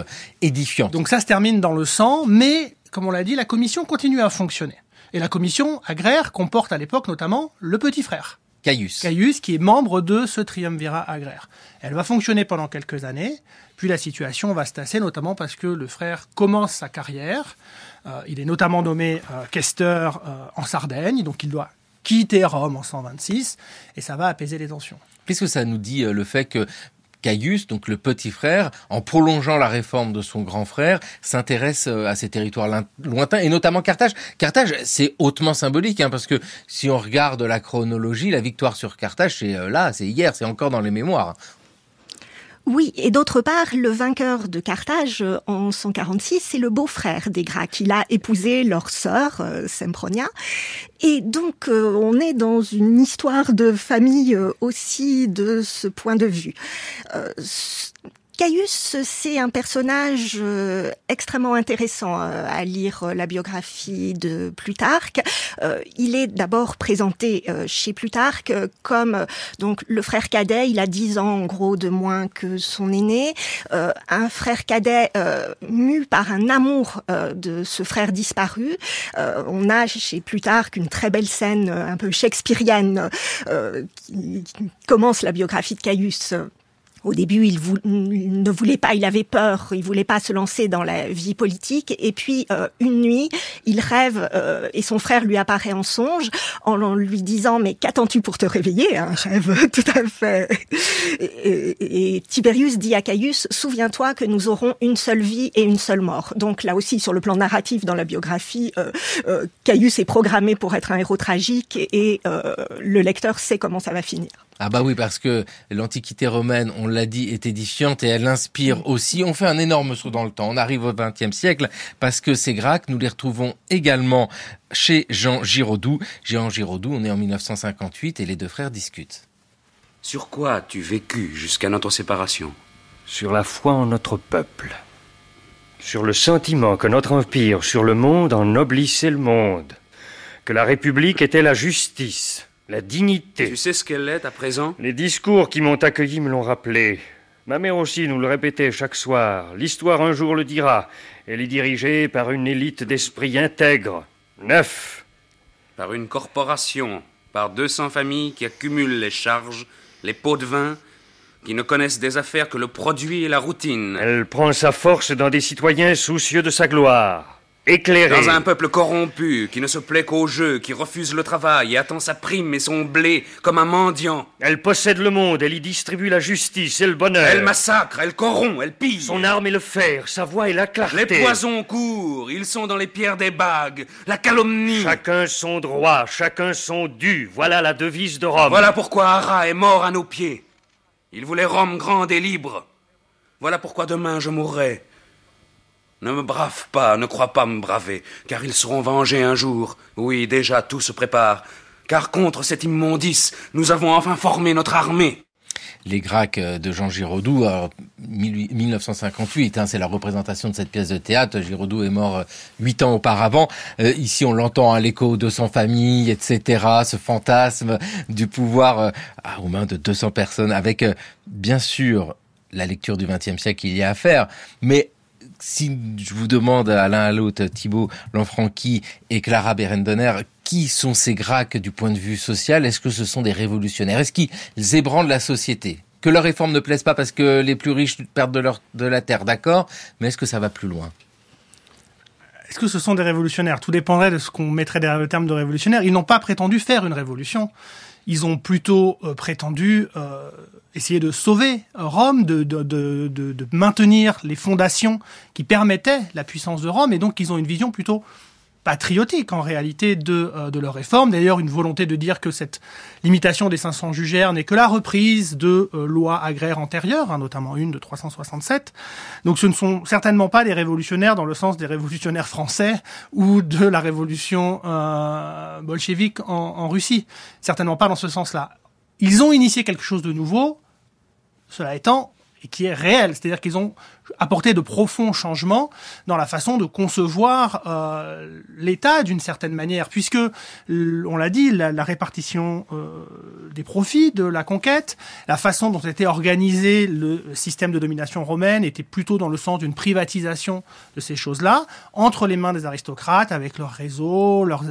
édifiantes. Donc ça se termine dans le sang, mais comme on l'a dit, la commission continue à fonctionner. Et la commission agraire comporte à l'époque notamment le petit frère. Caius. Caius, qui est membre de ce triumvirat agraire. Elle va fonctionner pendant quelques années, puis la situation va se tasser, notamment parce que le frère commence sa carrière. Euh, il est notamment nommé euh, euh, en Sardaigne, donc il doit quitter Rome en 126, et ça va apaiser les tensions. Qu'est-ce que ça nous dit le fait que Caius, donc le petit frère, en prolongeant la réforme de son grand frère, s'intéresse à ces territoires lointains et notamment Carthage? Carthage, c'est hautement symbolique hein, parce que si on regarde la chronologie, la victoire sur Carthage, c'est là, c'est hier, c'est encore dans les mémoires. Oui, et d'autre part, le vainqueur de Carthage euh, en 146, c'est le beau-frère des Gracques. Il a épousé leur sœur, euh, Sempronia. Et donc, euh, on est dans une histoire de famille aussi de ce point de vue. Caius, c'est un personnage euh, extrêmement intéressant euh, à lire euh, la biographie de Plutarque. il est d'abord présenté chez Plutarque comme donc le frère cadet. Il a dix ans en gros de moins que son aîné. un frère cadet mu par un amour de ce frère disparu. on a chez Plutarque une très belle scène un peu shakespearienne qui commence la biographie de Caius au début, il, ne voulait pas, il avait peur, il voulait pas se lancer dans la vie politique. Et puis euh, une nuit, il rêve euh, et son frère lui apparaît en songe en, lui disant mais qu'attends-tu pour te réveiller Un rêve [LAUGHS] tout à fait. Et, Tiberius dit à Caius souviens-toi que nous aurons une seule vie et une seule mort. Donc là aussi, sur le plan narratif, dans la biographie, euh, Caius est programmé pour être un héros tragique et le lecteur sait comment ça va finir. Ah bah oui, parce que l'Antiquité romaine, on l'a dit, est édifiante et elle inspire mm. aussi. On fait un énorme saut dans le temps. On arrive au XXe siècle parce que ces Gracques, nous les retrouvons également chez Jean Giraudoux. Jean Giraudoux, on est en 1958 et les deux frères discutent. Sur quoi as-tu vécu jusqu'à notre séparation? Sur la foi en notre peuple. Sur le sentiment que notre empire sur le monde ennoblissait le monde. Que la République était la justice la dignité. Tu sais ce qu'elle est à présent? Les discours qui m'ont accueilli me l'ont rappelé. Ma mère aussi nous le répétait chaque soir. L'histoire un jour le dira. Elle est dirigée par une élite d'esprit intègre. Neuf. Par une corporation, par 200 familles qui accumulent les charges, les pots de vin, qui ne connaissent des affaires que le produit et la routine. Elle prend sa force dans des citoyens soucieux de sa gloire. Dans un peuple corrompu, qui ne se plaît qu'au jeu, qui refuse le travail et attend sa prime et son blé comme un mendiant. Elle possède le monde, elle y distribue la justice et le bonheur. Elle massacre, elle corrompt, elle pille. Son arme est le fer, sa voix est la clarté. Les poisons courent, ils sont dans les pierres des bagues, la calomnie. Chacun son droit, chacun son dû. Voilà la devise de Rome. Voilà pourquoi Ara est mort à nos pieds. Il voulait Rome grande et libre. Voilà pourquoi demain je mourrai. Ne me brave pas, ne crois pas me braver, car ils seront vengés un jour. Oui, déjà tout se prépare. Car contre cette immondice, nous avons enfin formé notre armée. Les Gracques de Jean Giraudoux, alors, 1958, hein, c'est la représentation de cette pièce de théâtre. Giraudoux est mort euh, huit ans auparavant. Euh, ici, on l'entend à l'écho de son famille, etc. Ce fantasme du pouvoir euh, aux mains de 200 personnes, avec bien sûr la lecture du XXe siècle qu'il y a à faire, mais si je vous demande à l'un à l'autre, Thibault Lanfranchi et Clara Berendonner, qui sont ces Gracques du point de vue social Est-ce que ce sont des révolutionnaires? Est-ce qu'ils ébranlent la société? Que leurs réformes ne plaisent pas parce que les plus riches perdent de, leur, de la terre, d'accord Mais est-ce que ça va plus loin? Est-ce que ce sont des révolutionnaires? Tout dépendrait de ce qu'on mettrait derrière le terme de révolutionnaire. Ils n'ont pas prétendu faire une révolution. Ils ont plutôt euh, prétendu euh, essayer de sauver Rome, de, de, de, maintenir les fondations qui permettaient la puissance de Rome, et donc ils ont une vision plutôt patriotique en réalité de, euh, de leur réforme. D'ailleurs, une volonté de dire que cette limitation des 500 jugères n'est que la reprise de euh, lois agraires antérieures, hein, notamment une de 367. Donc ce ne sont certainement pas des révolutionnaires dans le sens des révolutionnaires français ou de la révolution euh, bolchevique en, en Russie. Certainement pas dans ce sens-là. Ils ont initié quelque chose de nouveau, cela étant, et qui est réel, c'est-à-dire qu'ils ont apporté de profonds changements dans la façon de concevoir euh, l'État d'une certaine manière, puisque, on l'a dit, la, répartition euh, des profits de la conquête, la façon dont était organisé le système de domination romaine était plutôt dans le sens d'une privatisation de ces choses-là, entre les mains des aristocrates, avec leur réseau, leur,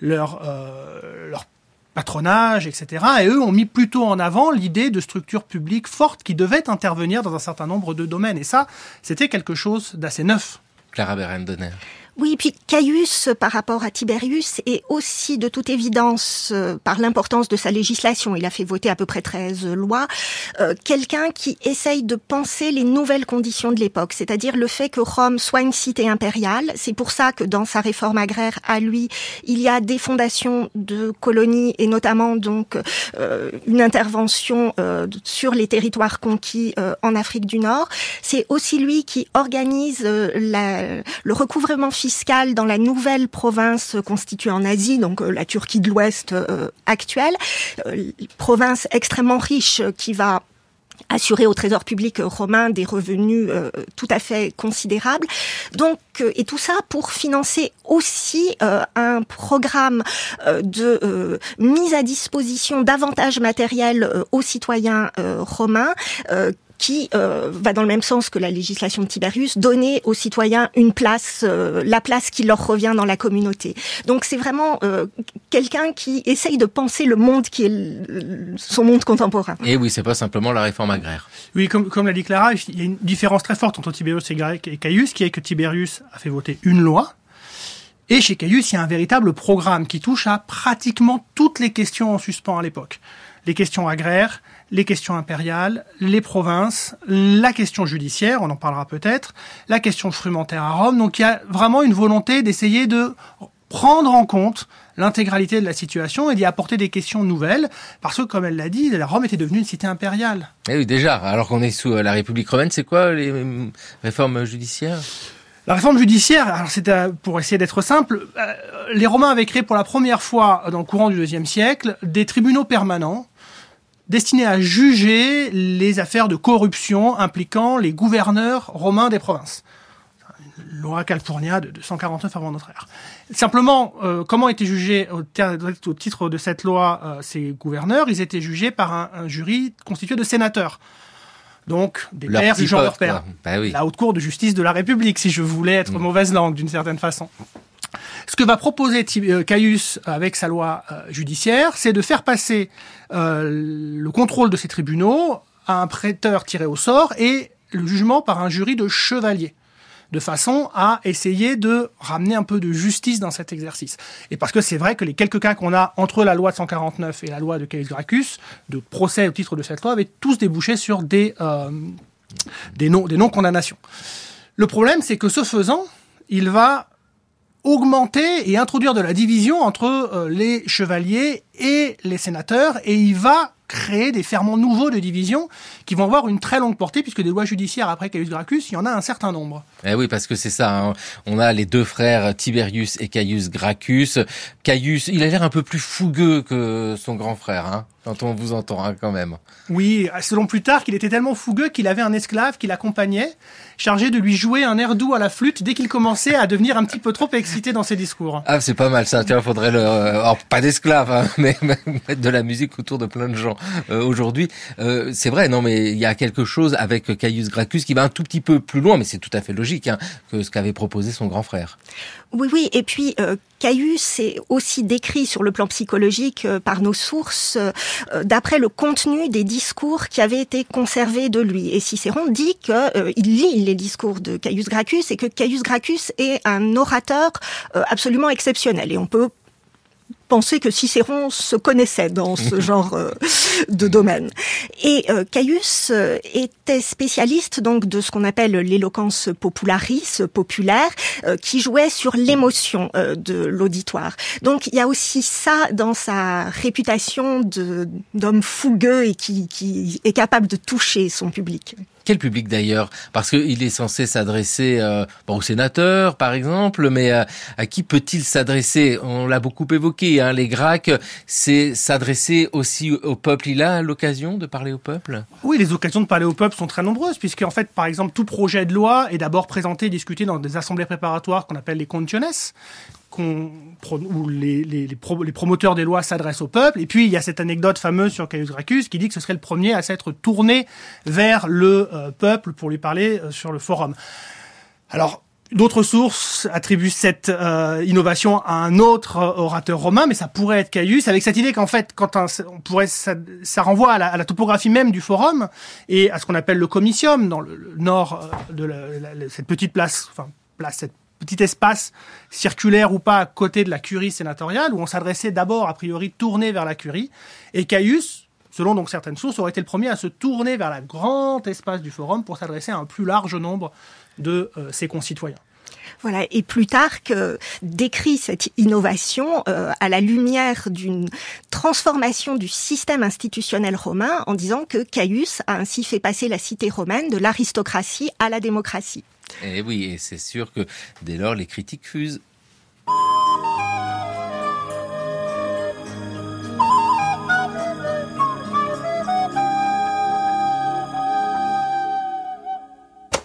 leur, euh, leur patronage, etc. Et eux ont mis plutôt en avant l'idée de structures publiques fortes qui devaient intervenir dans un certain nombre de domaines. Et ça, c'était quelque chose d'assez neuf. Clara Berendener. Oui, puis Caius, par rapport à Tiberius, est aussi de toute évidence, euh, par l'importance de sa législation, il a fait voter à peu près 13 lois, euh, quelqu'un qui essaye de penser les nouvelles conditions de l'époque, c'est-à-dire le fait que Rome soit une cité impériale. C'est pour ça que dans sa réforme agraire à lui, il y a des fondations de colonies et notamment donc euh, une intervention sur les territoires conquis en Afrique du Nord. C'est aussi lui qui organise le recouvrement fiscale dans la nouvelle province constituée en Asie, donc euh, la Turquie de l'Ouest euh, actuelle, euh, province extrêmement riche qui va assurer au trésor public romain des revenus tout à fait considérables. Donc, et tout ça pour financer aussi un programme de mise à disposition d'avantages matériels aux citoyens romains qui euh, va dans le même sens que la législation de Tiberius, donner aux citoyens une place, euh, la place qui leur revient dans la communauté. Donc c'est vraiment euh, quelqu'un qui essaye de penser le monde qui est son monde contemporain. Et oui, c'est pas simplement la réforme agraire. Oui, comme, comme l'a dit Clara, il y a une différence très forte entre Tiberius et Caius, qui est que Tiberius a fait voter une loi, et chez Caius, il y a un véritable programme qui touche à pratiquement toutes les questions en suspens à l'époque. Les questions agraires, les questions impériales, les provinces, la question judiciaire, on en parlera peut-être, la question frumentaire à Rome. Donc il y a vraiment une volonté d'essayer de prendre en compte l'intégralité de la situation et d'y apporter des questions nouvelles, parce que, comme elle l'a dit, la Rome était devenue une cité impériale. Eh oui, déjà, alors qu'on est sous euh, la République romaine, c'est quoi les euh, réformes judiciaires? La réforme judiciaire, alors c'était pour essayer d'être simple, euh, les Romains avaient créé pour la première fois dans le courant du deuxième siècle des tribunaux permanents destiné à juger les affaires de corruption impliquant les gouverneurs romains des provinces. Loi Calpurnia de 249 avant notre ère. Simplement, euh, comment étaient jugés au, au, titre de cette loi euh, ces gouverneurs? Ils étaient jugés par un, jury constitué de sénateurs. Donc, des pères du genre leur père. Bah oui. La haute cour de justice de la République, si je voulais être mm. mauvaise langue d'une certaine façon. Ce que va proposer euh, Caius avec sa loi euh, judiciaire, c'est de faire passer euh, le contrôle de ces tribunaux un prêteur tiré au sort et le jugement par un jury de chevaliers de façon à essayer de ramener un peu de justice dans cet exercice. Et parce que c'est vrai que les quelques cas qu'on a entre la loi de 149 et la loi de Caius Gracchus, de procès au titre de cette loi, avaient tous débouché sur des, euh, des non-condamnations. le problème, c'est que ce faisant, il va augmenter et introduire de la division entre euh, les chevaliers et les sénateurs, et il va créer des ferments nouveaux de division qui vont avoir une très longue portée, puisque des lois judiciaires après Caius Gracchus, il y en a un certain nombre. Eh oui, parce que c'est ça. Hein. On a les deux frères Tiberius et Caius Gracchus. Caius, il a l'air un peu plus fougueux que son grand frère, hein, quand on vous entend hein, quand même. Oui, selon Plutarque, il était tellement fougueux qu'il avait un esclave qui l'accompagnait, chargé de lui jouer un air doux à la flûte dès qu'il commençait à devenir un petit peu trop excité dans ses discours. Ah, c'est pas mal ça. Tiens, faudrait le, euh, pas d'esclave, hein, [LAUGHS] mais mettre de la musique autour de plein de gens euh, aujourd'hui. Euh, c'est vrai, non, mais il y a quelque chose avec Caius Gracchus qui va un tout petit peu plus loin, mais c'est tout à fait logique hein, que ce qu'avait proposé son grand frère. Oui, oui, et puis euh, Caius est aussi décrit sur le plan psychologique euh, par nos sources euh, d'après le contenu des discours qui avaient été conservés de lui. Et Cicéron dit qu'il lit les discours de Caius Gracchus et que Caius Gracchus est un orateur absolument exceptionnel. Et on peut penser que Cicéron se connaissait dans ce [LAUGHS] genre euh, de domaine. Et euh, Caius euh, était spécialiste donc de ce qu'on appelle l'éloquence popularis, populaire, qui jouait sur l'émotion de l'auditoire. Donc il y a aussi ça dans sa réputation d'homme fougueux et qui, qui est capable de toucher son public. Quel public d'ailleurs? Parce qu'il est censé s'adresser euh, aux sénateurs, par exemple, mais euh, à qui peut-il s'adresser? On l'a beaucoup évoqué, hein, les Gracques, c'est s'adresser aussi au peuple. Il a l'occasion de parler au peuple? Oui, les occasions de parler au peuple sont très nombreuses, puisque en fait, par exemple, tout projet de loi est d'abord présenté et discuté dans des assemblées préparatoires qu'on appelle les contiones, où les, les, les, promoteurs des lois s'adressent au peuple. Et puis, il y a cette anecdote fameuse sur Caius Gracchus qui dit que ce serait le premier à s'être tourné vers le euh, peuple pour lui parler euh, sur le forum. Alors, D'autres sources attribuent cette euh, innovation à un autre orateur romain, mais ça pourrait être Caius, avec cette idée qu'en fait, quand on pourrait, ça, renvoie à la, topographie même du forum et à ce qu'on appelle le comitium dans le, nord de cette petite place, enfin place, cette petit espace circulaire ou pas à côté de la curie sénatoriale, où on s'adressait d'abord, a priori, tourné vers la curie. Et Caius, selon donc certaines sources, aurait été le premier à se tourner vers le grand espace du forum pour s'adresser à un plus large nombre de euh, ses concitoyens. Voilà, et Plutarque décrit cette innovation euh, à la lumière d'une transformation du système institutionnel romain en disant que Caius a ainsi fait passer la cité romaine de l'aristocratie à la démocratie. Et eh oui, et c'est sûr que dès lors les critiques fusent.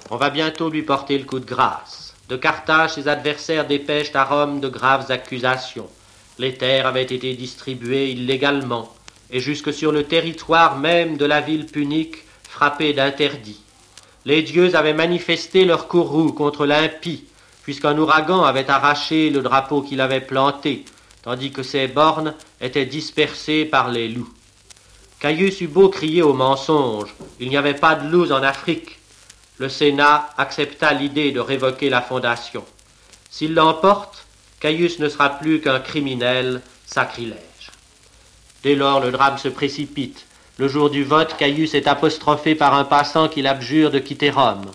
On va bientôt lui porter le coup de grâce. De Carthage, ses adversaires dépêchent à Rome de graves accusations. Les terres avaient été distribuées illégalement, et jusque sur le territoire même de la ville punique frappée d'interdits les dieux avaient manifesté leur courroux contre l'impie, puisqu'un ouragan avait arraché le drapeau qu'il avait planté, tandis que ses bornes étaient dispersées par les loups. Caius eut beau crier au mensonge, il n'y avait pas de loups en Afrique. Le Sénat accepta l'idée de révoquer la fondation. S'il l'emporte, Caius ne sera plus qu'un criminel sacrilège. Dès lors, le drame se précipite. Le jour du vote, Caius est apostrophé par un passant qui l'abjure de quitter Rome.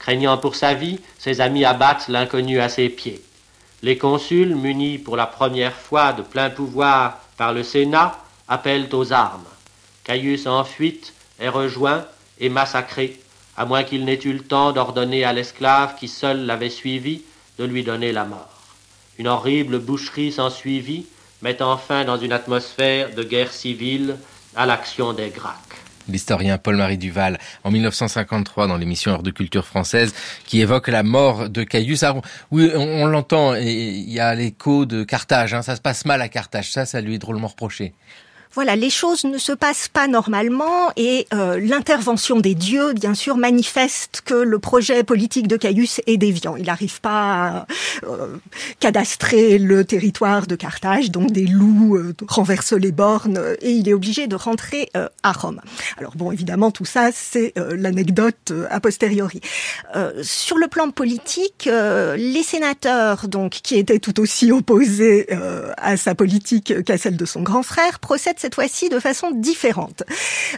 Craignant pour sa vie, ses amis abattent l'inconnu à ses pieds. Les consuls, munis pour la première fois de plein pouvoir par le Sénat, appellent aux armes. Caius en fuite est rejoint et massacré, à moins qu'il n'ait eu le temps d'ordonner à l'esclave qui seul l'avait suivi de lui donner la mort. Une horrible boucherie s'ensuivit, mettant fin dans une atmosphère de guerre civile à l'action des Gracques. L'historien Paul-Marie Duval, en 1953, dans l'émission Heure de culture française, qui évoque la mort de Caius. oui, on, l'entend, il y a l'écho de Carthage, hein, ça se passe mal à Carthage, ça, ça lui est drôlement reproché. Voilà, les choses ne se passent pas normalement et euh, l'intervention des dieux, bien sûr, manifeste que le projet politique de Caius est déviant. Il n'arrive pas à euh, cadastrer le territoire de Carthage, donc des loups euh, renversent les bornes et il est obligé de rentrer à Rome. Alors bon, évidemment, tout ça, c'est l'anecdote a posteriori. sur le plan politique, les sénateurs, donc qui étaient tout aussi opposés à sa politique qu'à celle de son grand frère, procèdent cette fois-ci de façon différente,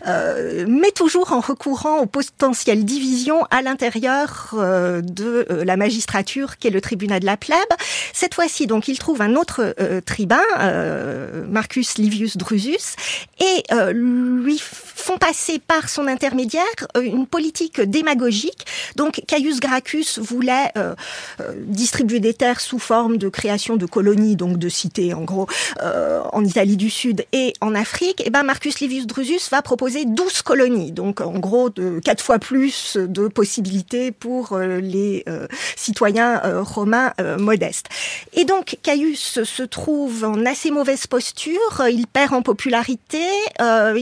euh, mais toujours en recourant aux potentielles divisions à l'intérieur euh, de euh, la magistrature qu'est le tribunat de la plèbe. Cette fois-ci, donc, il trouve un autre tribun, Marcus Livius Drusus, et lui font passer par son intermédiaire une politique démagogique. Donc, Caius Gracchus voulait distribuer des terres sous forme de création de colonies, donc de cités, en gros, en Italie du Sud et en Afrique, et eh ben Marcus Livius Drusus va proposer 12 colonies, donc en gros de quatre fois plus de possibilités pour euh, les euh, citoyens euh, romains modestes. Et donc Caius se trouve en assez mauvaise posture, il perd en popularité,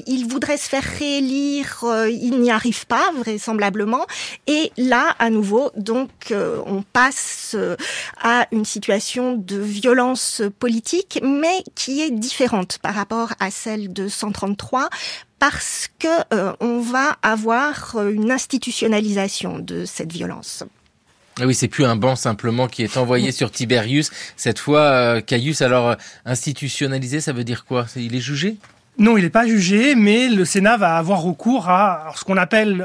il voudrait se faire réélire, il n'y arrive pas vraisemblablement, et là à nouveau donc on passe à une situation de violence politique, mais qui est différente par rapport à celle de 133 parce que euh, on va avoir euh, une institutionnalisation de cette violence. Ah oui, c'est plus un banc simplement qui est envoyé [LAUGHS] sur Tiberius. Cette fois, euh, Caius, alors institutionnalisé, ça veut dire quoi? Il est jugé? Non, il n'est pas jugé, mais le Sénat va avoir recours à ce qu'on appelle,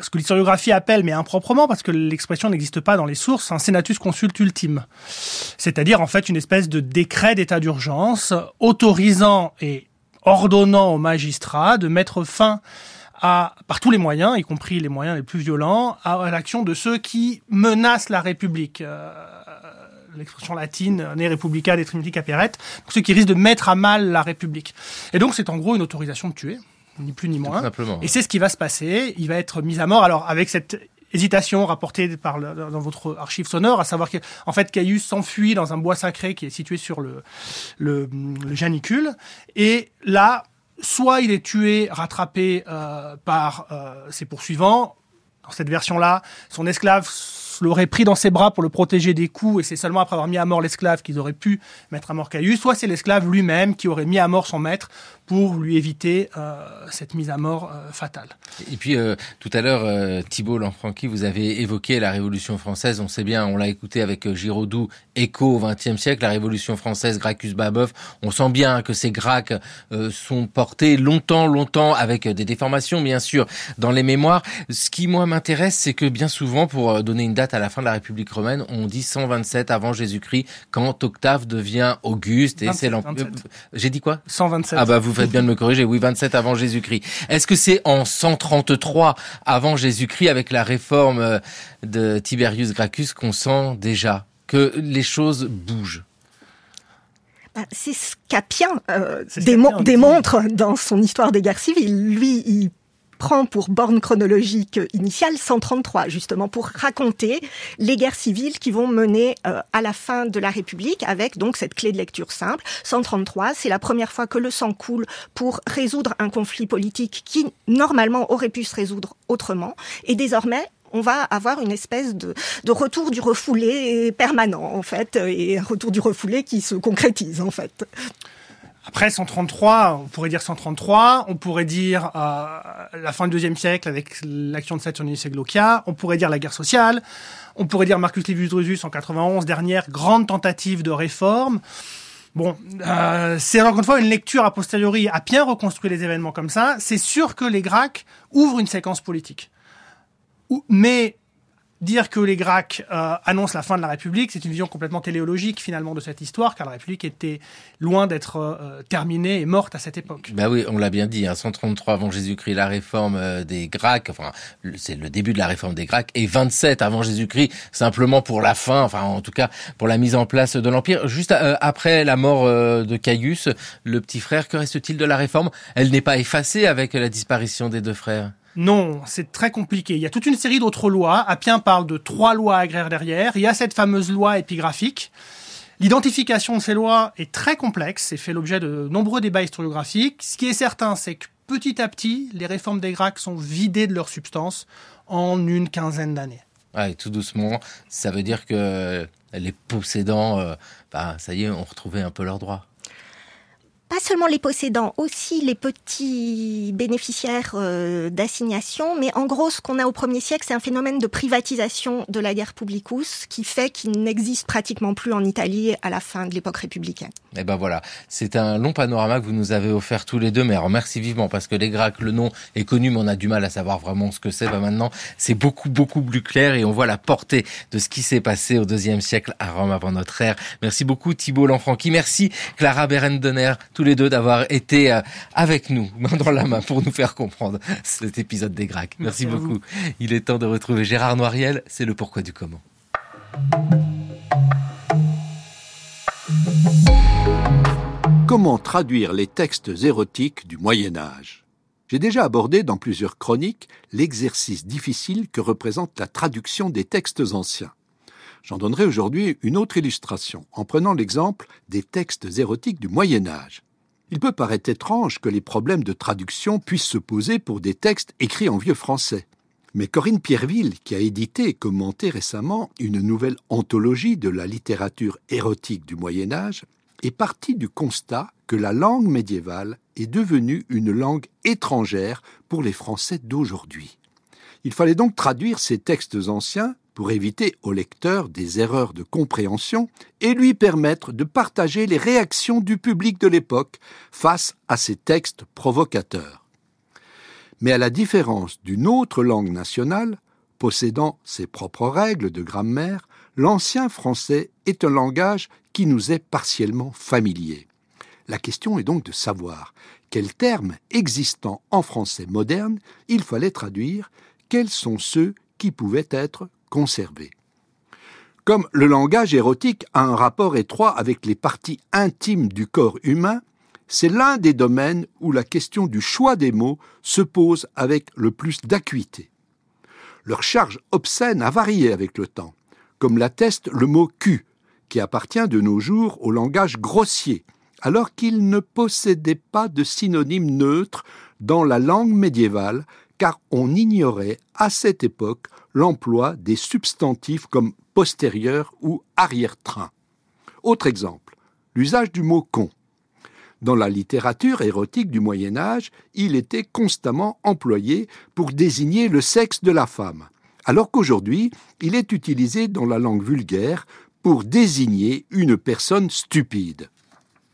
ce que l'historiographie appelle, mais improprement, parce que l'expression n'existe pas dans les sources, un senatus consulte ultime. C'est-à-dire en fait une espèce de décret d'état d'urgence autorisant et ordonnant aux magistrats de mettre fin à, par tous les moyens, y compris les moyens les plus violents, à l'action de ceux qui menacent la République. Euh, l'expression latine ne republica des trinity caperet, ceux qui risquent de mettre à mal la République. Et donc c'est en gros une autorisation de tuer, ni plus ni moins. Et c'est ce qui va se passer. Il va être mis à mort. Alors avec cette hésitation rapportée par le, dans votre archive sonore, à savoir qu'en fait Caius s'enfuit dans un bois sacré qui est situé sur le, le, le janicule, et là, soit il est tué, rattrapé euh, par euh, ses poursuivants, dans cette version-là, son esclave l'aurait pris dans ses bras pour le protéger des coups, et c'est seulement après avoir mis à mort l'esclave qu'ils auraient pu mettre à mort Caius, soit c'est l'esclave lui-même qui aurait mis à mort son maître pour lui éviter euh, cette mise à mort euh, fatale. Et puis euh, tout à l'heure, euh, Thibault Lanfranchi, vous avez évoqué la Révolution française. On sait bien, on l'a écouté avec euh, Giraudoux, écho au XXe siècle, la Révolution française, Gracchus Babeuf. On sent bien que ces Gracques euh, sont portés longtemps, longtemps, avec des déformations bien sûr dans les mémoires. Ce qui moi m'intéresse, c'est que bien souvent, pour donner une date à la fin de la République romaine, on dit 127 avant Jésus-Christ, quand Octave devient Auguste et c'est l'empire. J'ai dit quoi? 127. Ah bah vous faites bien de me corriger. Oui, 27 avant Jésus-Christ. Est-ce que c'est en 133 avant Jésus-Christ, avec la réforme euh, de Tiberius Gracchus, qu'on sent déjà que les choses bougent? Bah, c'est ce qu'Apien euh, démontre dans son histoire des guerres civiles. Lui, il prend pour borne chronologique initiale 133, justement pour raconter les guerres civiles qui vont mener euh, à la fin de la République avec donc cette clé de lecture simple. 133, c'est la première fois que le sang coule pour résoudre un conflit politique qui normalement aurait pu se résoudre autrement. Et désormais, on va avoir une espèce de, de, retour du refoulé permanent, en fait, et un retour du refoulé qui se concrétise, en fait. Après 133, on pourrait dire 133, on pourrait dire euh, la fin du deuxième siècle avec l'action de Saturninus et Glaucia, on pourrait dire la guerre sociale, on pourrait dire Marcus Livius Drusus en 91, dernière grande tentative de réforme. Bon, euh, c'est encore une fois une lecture a posteriori à bien reconstruire les événements comme ça. C'est sûr que les Gracques ouvrent une séquence politique. Mais dire que les Gracques euh, annoncent la fin de la République, c'est une vision complètement téléologique finalement de cette histoire, car la République était loin d'être euh, terminée et morte à cette époque. Bah oui, on l'a bien dit, hein, 133 avant Jésus-Christ, la réforme euh, des Gracques, enfin c'est le début de la réforme des Gracques, et 27 avant Jésus-Christ, simplement pour la fin, enfin en tout cas pour la mise en place de l'Empire. Juste euh, après la mort euh, de Caius, le petit frère, que reste-t-il de la réforme? Elle n'est pas effacée avec la disparition des deux frères? Non, c'est très compliqué. Il y a toute une série d'autres lois. Appien parle de trois lois agraires derrière. Il y a cette fameuse loi épigraphique L'identification de ces lois est très complexe et fait l'objet de nombreux débats historiographiques. Ce qui est certain, c'est que petit à petit, les réformes des Gracques sont vidées de leur substance en une quinzaine d'années. Tout doucement, ça veut dire que les possédants, euh, bah, ça y est, ont retrouvé un peu leurs droits pas seulement les possédants, aussi les petits bénéficiaires euh, d'assignation. Mais en gros, ce qu'on a au premier siècle, c'est un phénomène de privatisation de la guerre publicus qui fait qu'il n'existe pratiquement plus en Italie à la fin de l'époque républicaine. Et eh ben voilà, c'est un long panorama que vous nous avez offert tous les deux, mais remercie vivement parce que les Gracques, le nom est connu, mais on a du mal à savoir vraiment ce que c'est. Ben maintenant, c'est beaucoup beaucoup plus clair et on voit la portée de ce qui s'est passé au deuxième siècle à Rome avant notre ère. Merci beaucoup Thibault Lanfranchi, merci Clara Berendener, tous les deux d'avoir été euh, avec nous, [LAUGHS] main dans la main, pour nous faire comprendre cet épisode des Gracques. Merci, beaucoup. Il est temps de retrouver Gérard Noiriel, c'est le pourquoi du comment. Comment traduire les textes érotiques du Moyen Âge? J'ai déjà abordé dans plusieurs chroniques l'exercice difficile que représente la traduction des textes anciens. J'en donnerai aujourd'hui une autre illustration, en prenant l'exemple des textes érotiques du Moyen Âge. Il peut paraître étrange que les problèmes de traduction puissent se poser pour des textes écrits en vieux français. Mais Corinne Pierreville, qui a édité et commenté récemment une nouvelle anthologie de la littérature érotique du Moyen Âge, est partie du constat que la langue médiévale est devenue une langue étrangère pour les Français d'aujourd'hui. Il fallait donc traduire ces textes anciens pour éviter au lecteur des erreurs de compréhension et lui permettre de partager les réactions du public de l'époque face à ces textes provocateurs. Mais à la différence d'une autre langue nationale, possédant ses propres règles de grammaire, l'ancien français est un langage qui nous est partiellement familier. La question est donc de savoir quels termes existants en français moderne il fallait traduire, quels sont ceux qui pouvaient être conserver. Comme le langage érotique a un rapport étroit avec les parties intimes du corps humain, c'est l'un des domaines où la question du choix des mots se pose avec le plus d'acuité. Leur charge obscène a varié avec le temps, comme l'atteste le mot cul, qui appartient de nos jours au langage grossier, alors qu'il ne possédait pas de synonyme neutre dans la langue médiévale, car on ignorait à cette époque l'emploi des substantifs comme postérieur ou arrière-train. Autre exemple, l'usage du mot con. Dans la littérature érotique du Moyen Âge, il était constamment employé pour désigner le sexe de la femme, alors qu'aujourd'hui, il est utilisé dans la langue vulgaire pour désigner une personne stupide.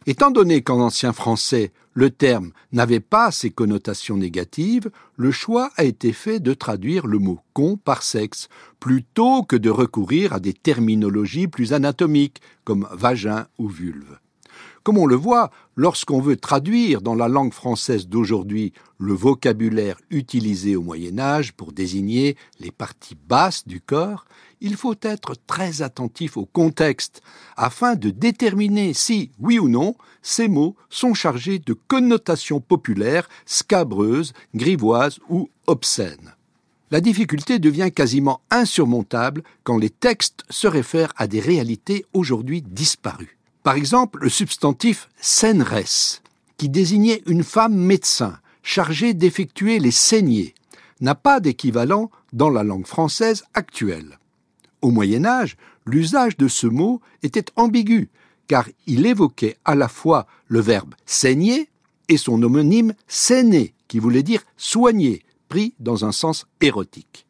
Étant donné qu'en ancien français, le terme n'avait pas ces connotations négatives, le choix a été fait de traduire le mot con par sexe, plutôt que de recourir à des terminologies plus anatomiques, comme vagin ou vulve. Comme on le voit, lorsqu'on veut traduire dans la langue française d'aujourd'hui le vocabulaire utilisé au Moyen Âge pour désigner les parties basses du corps, il faut être très attentif au contexte afin de déterminer si, oui ou non, ces mots sont chargés de connotations populaires, scabreuses, grivoises ou obscènes. La difficulté devient quasiment insurmontable quand les textes se réfèrent à des réalités aujourd'hui disparues. Par exemple, le substantif scèneresse, qui désignait une femme médecin chargée d'effectuer les saignées, n'a pas d'équivalent dans la langue française actuelle. Au Moyen Âge, l'usage de ce mot était ambigu, car il évoquait à la fois le verbe saigner et son homonyme saigner, qui voulait dire soigner, pris dans un sens érotique.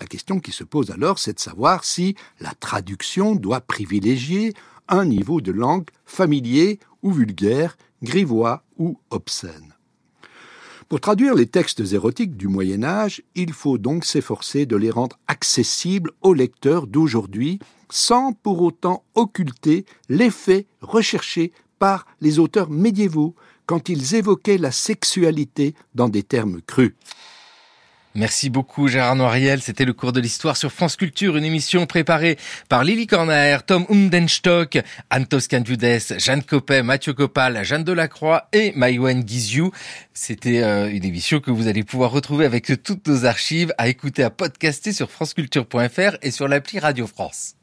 La question qui se pose alors, c'est de savoir si la traduction doit privilégier un niveau de langue familier ou vulgaire, grivois ou obscène. Pour traduire les textes érotiques du Moyen Âge, il faut donc s'efforcer de les rendre accessibles aux lecteurs d'aujourd'hui, sans pour autant occulter l'effet recherché par les auteurs médiévaux quand ils évoquaient la sexualité dans des termes crus. Merci beaucoup Gérard Noiriel. C'était le cours de l'histoire sur France Culture, une émission préparée par Lily Corner, Tom Undenstock, Antos Candudes, Jeanne Copet, Mathieu Copal, Jeanne Delacroix et Maïwen Guizou. C'était euh, une émission que vous allez pouvoir retrouver avec toutes nos archives à écouter, à podcaster sur franceculture.fr et sur l'appli Radio France.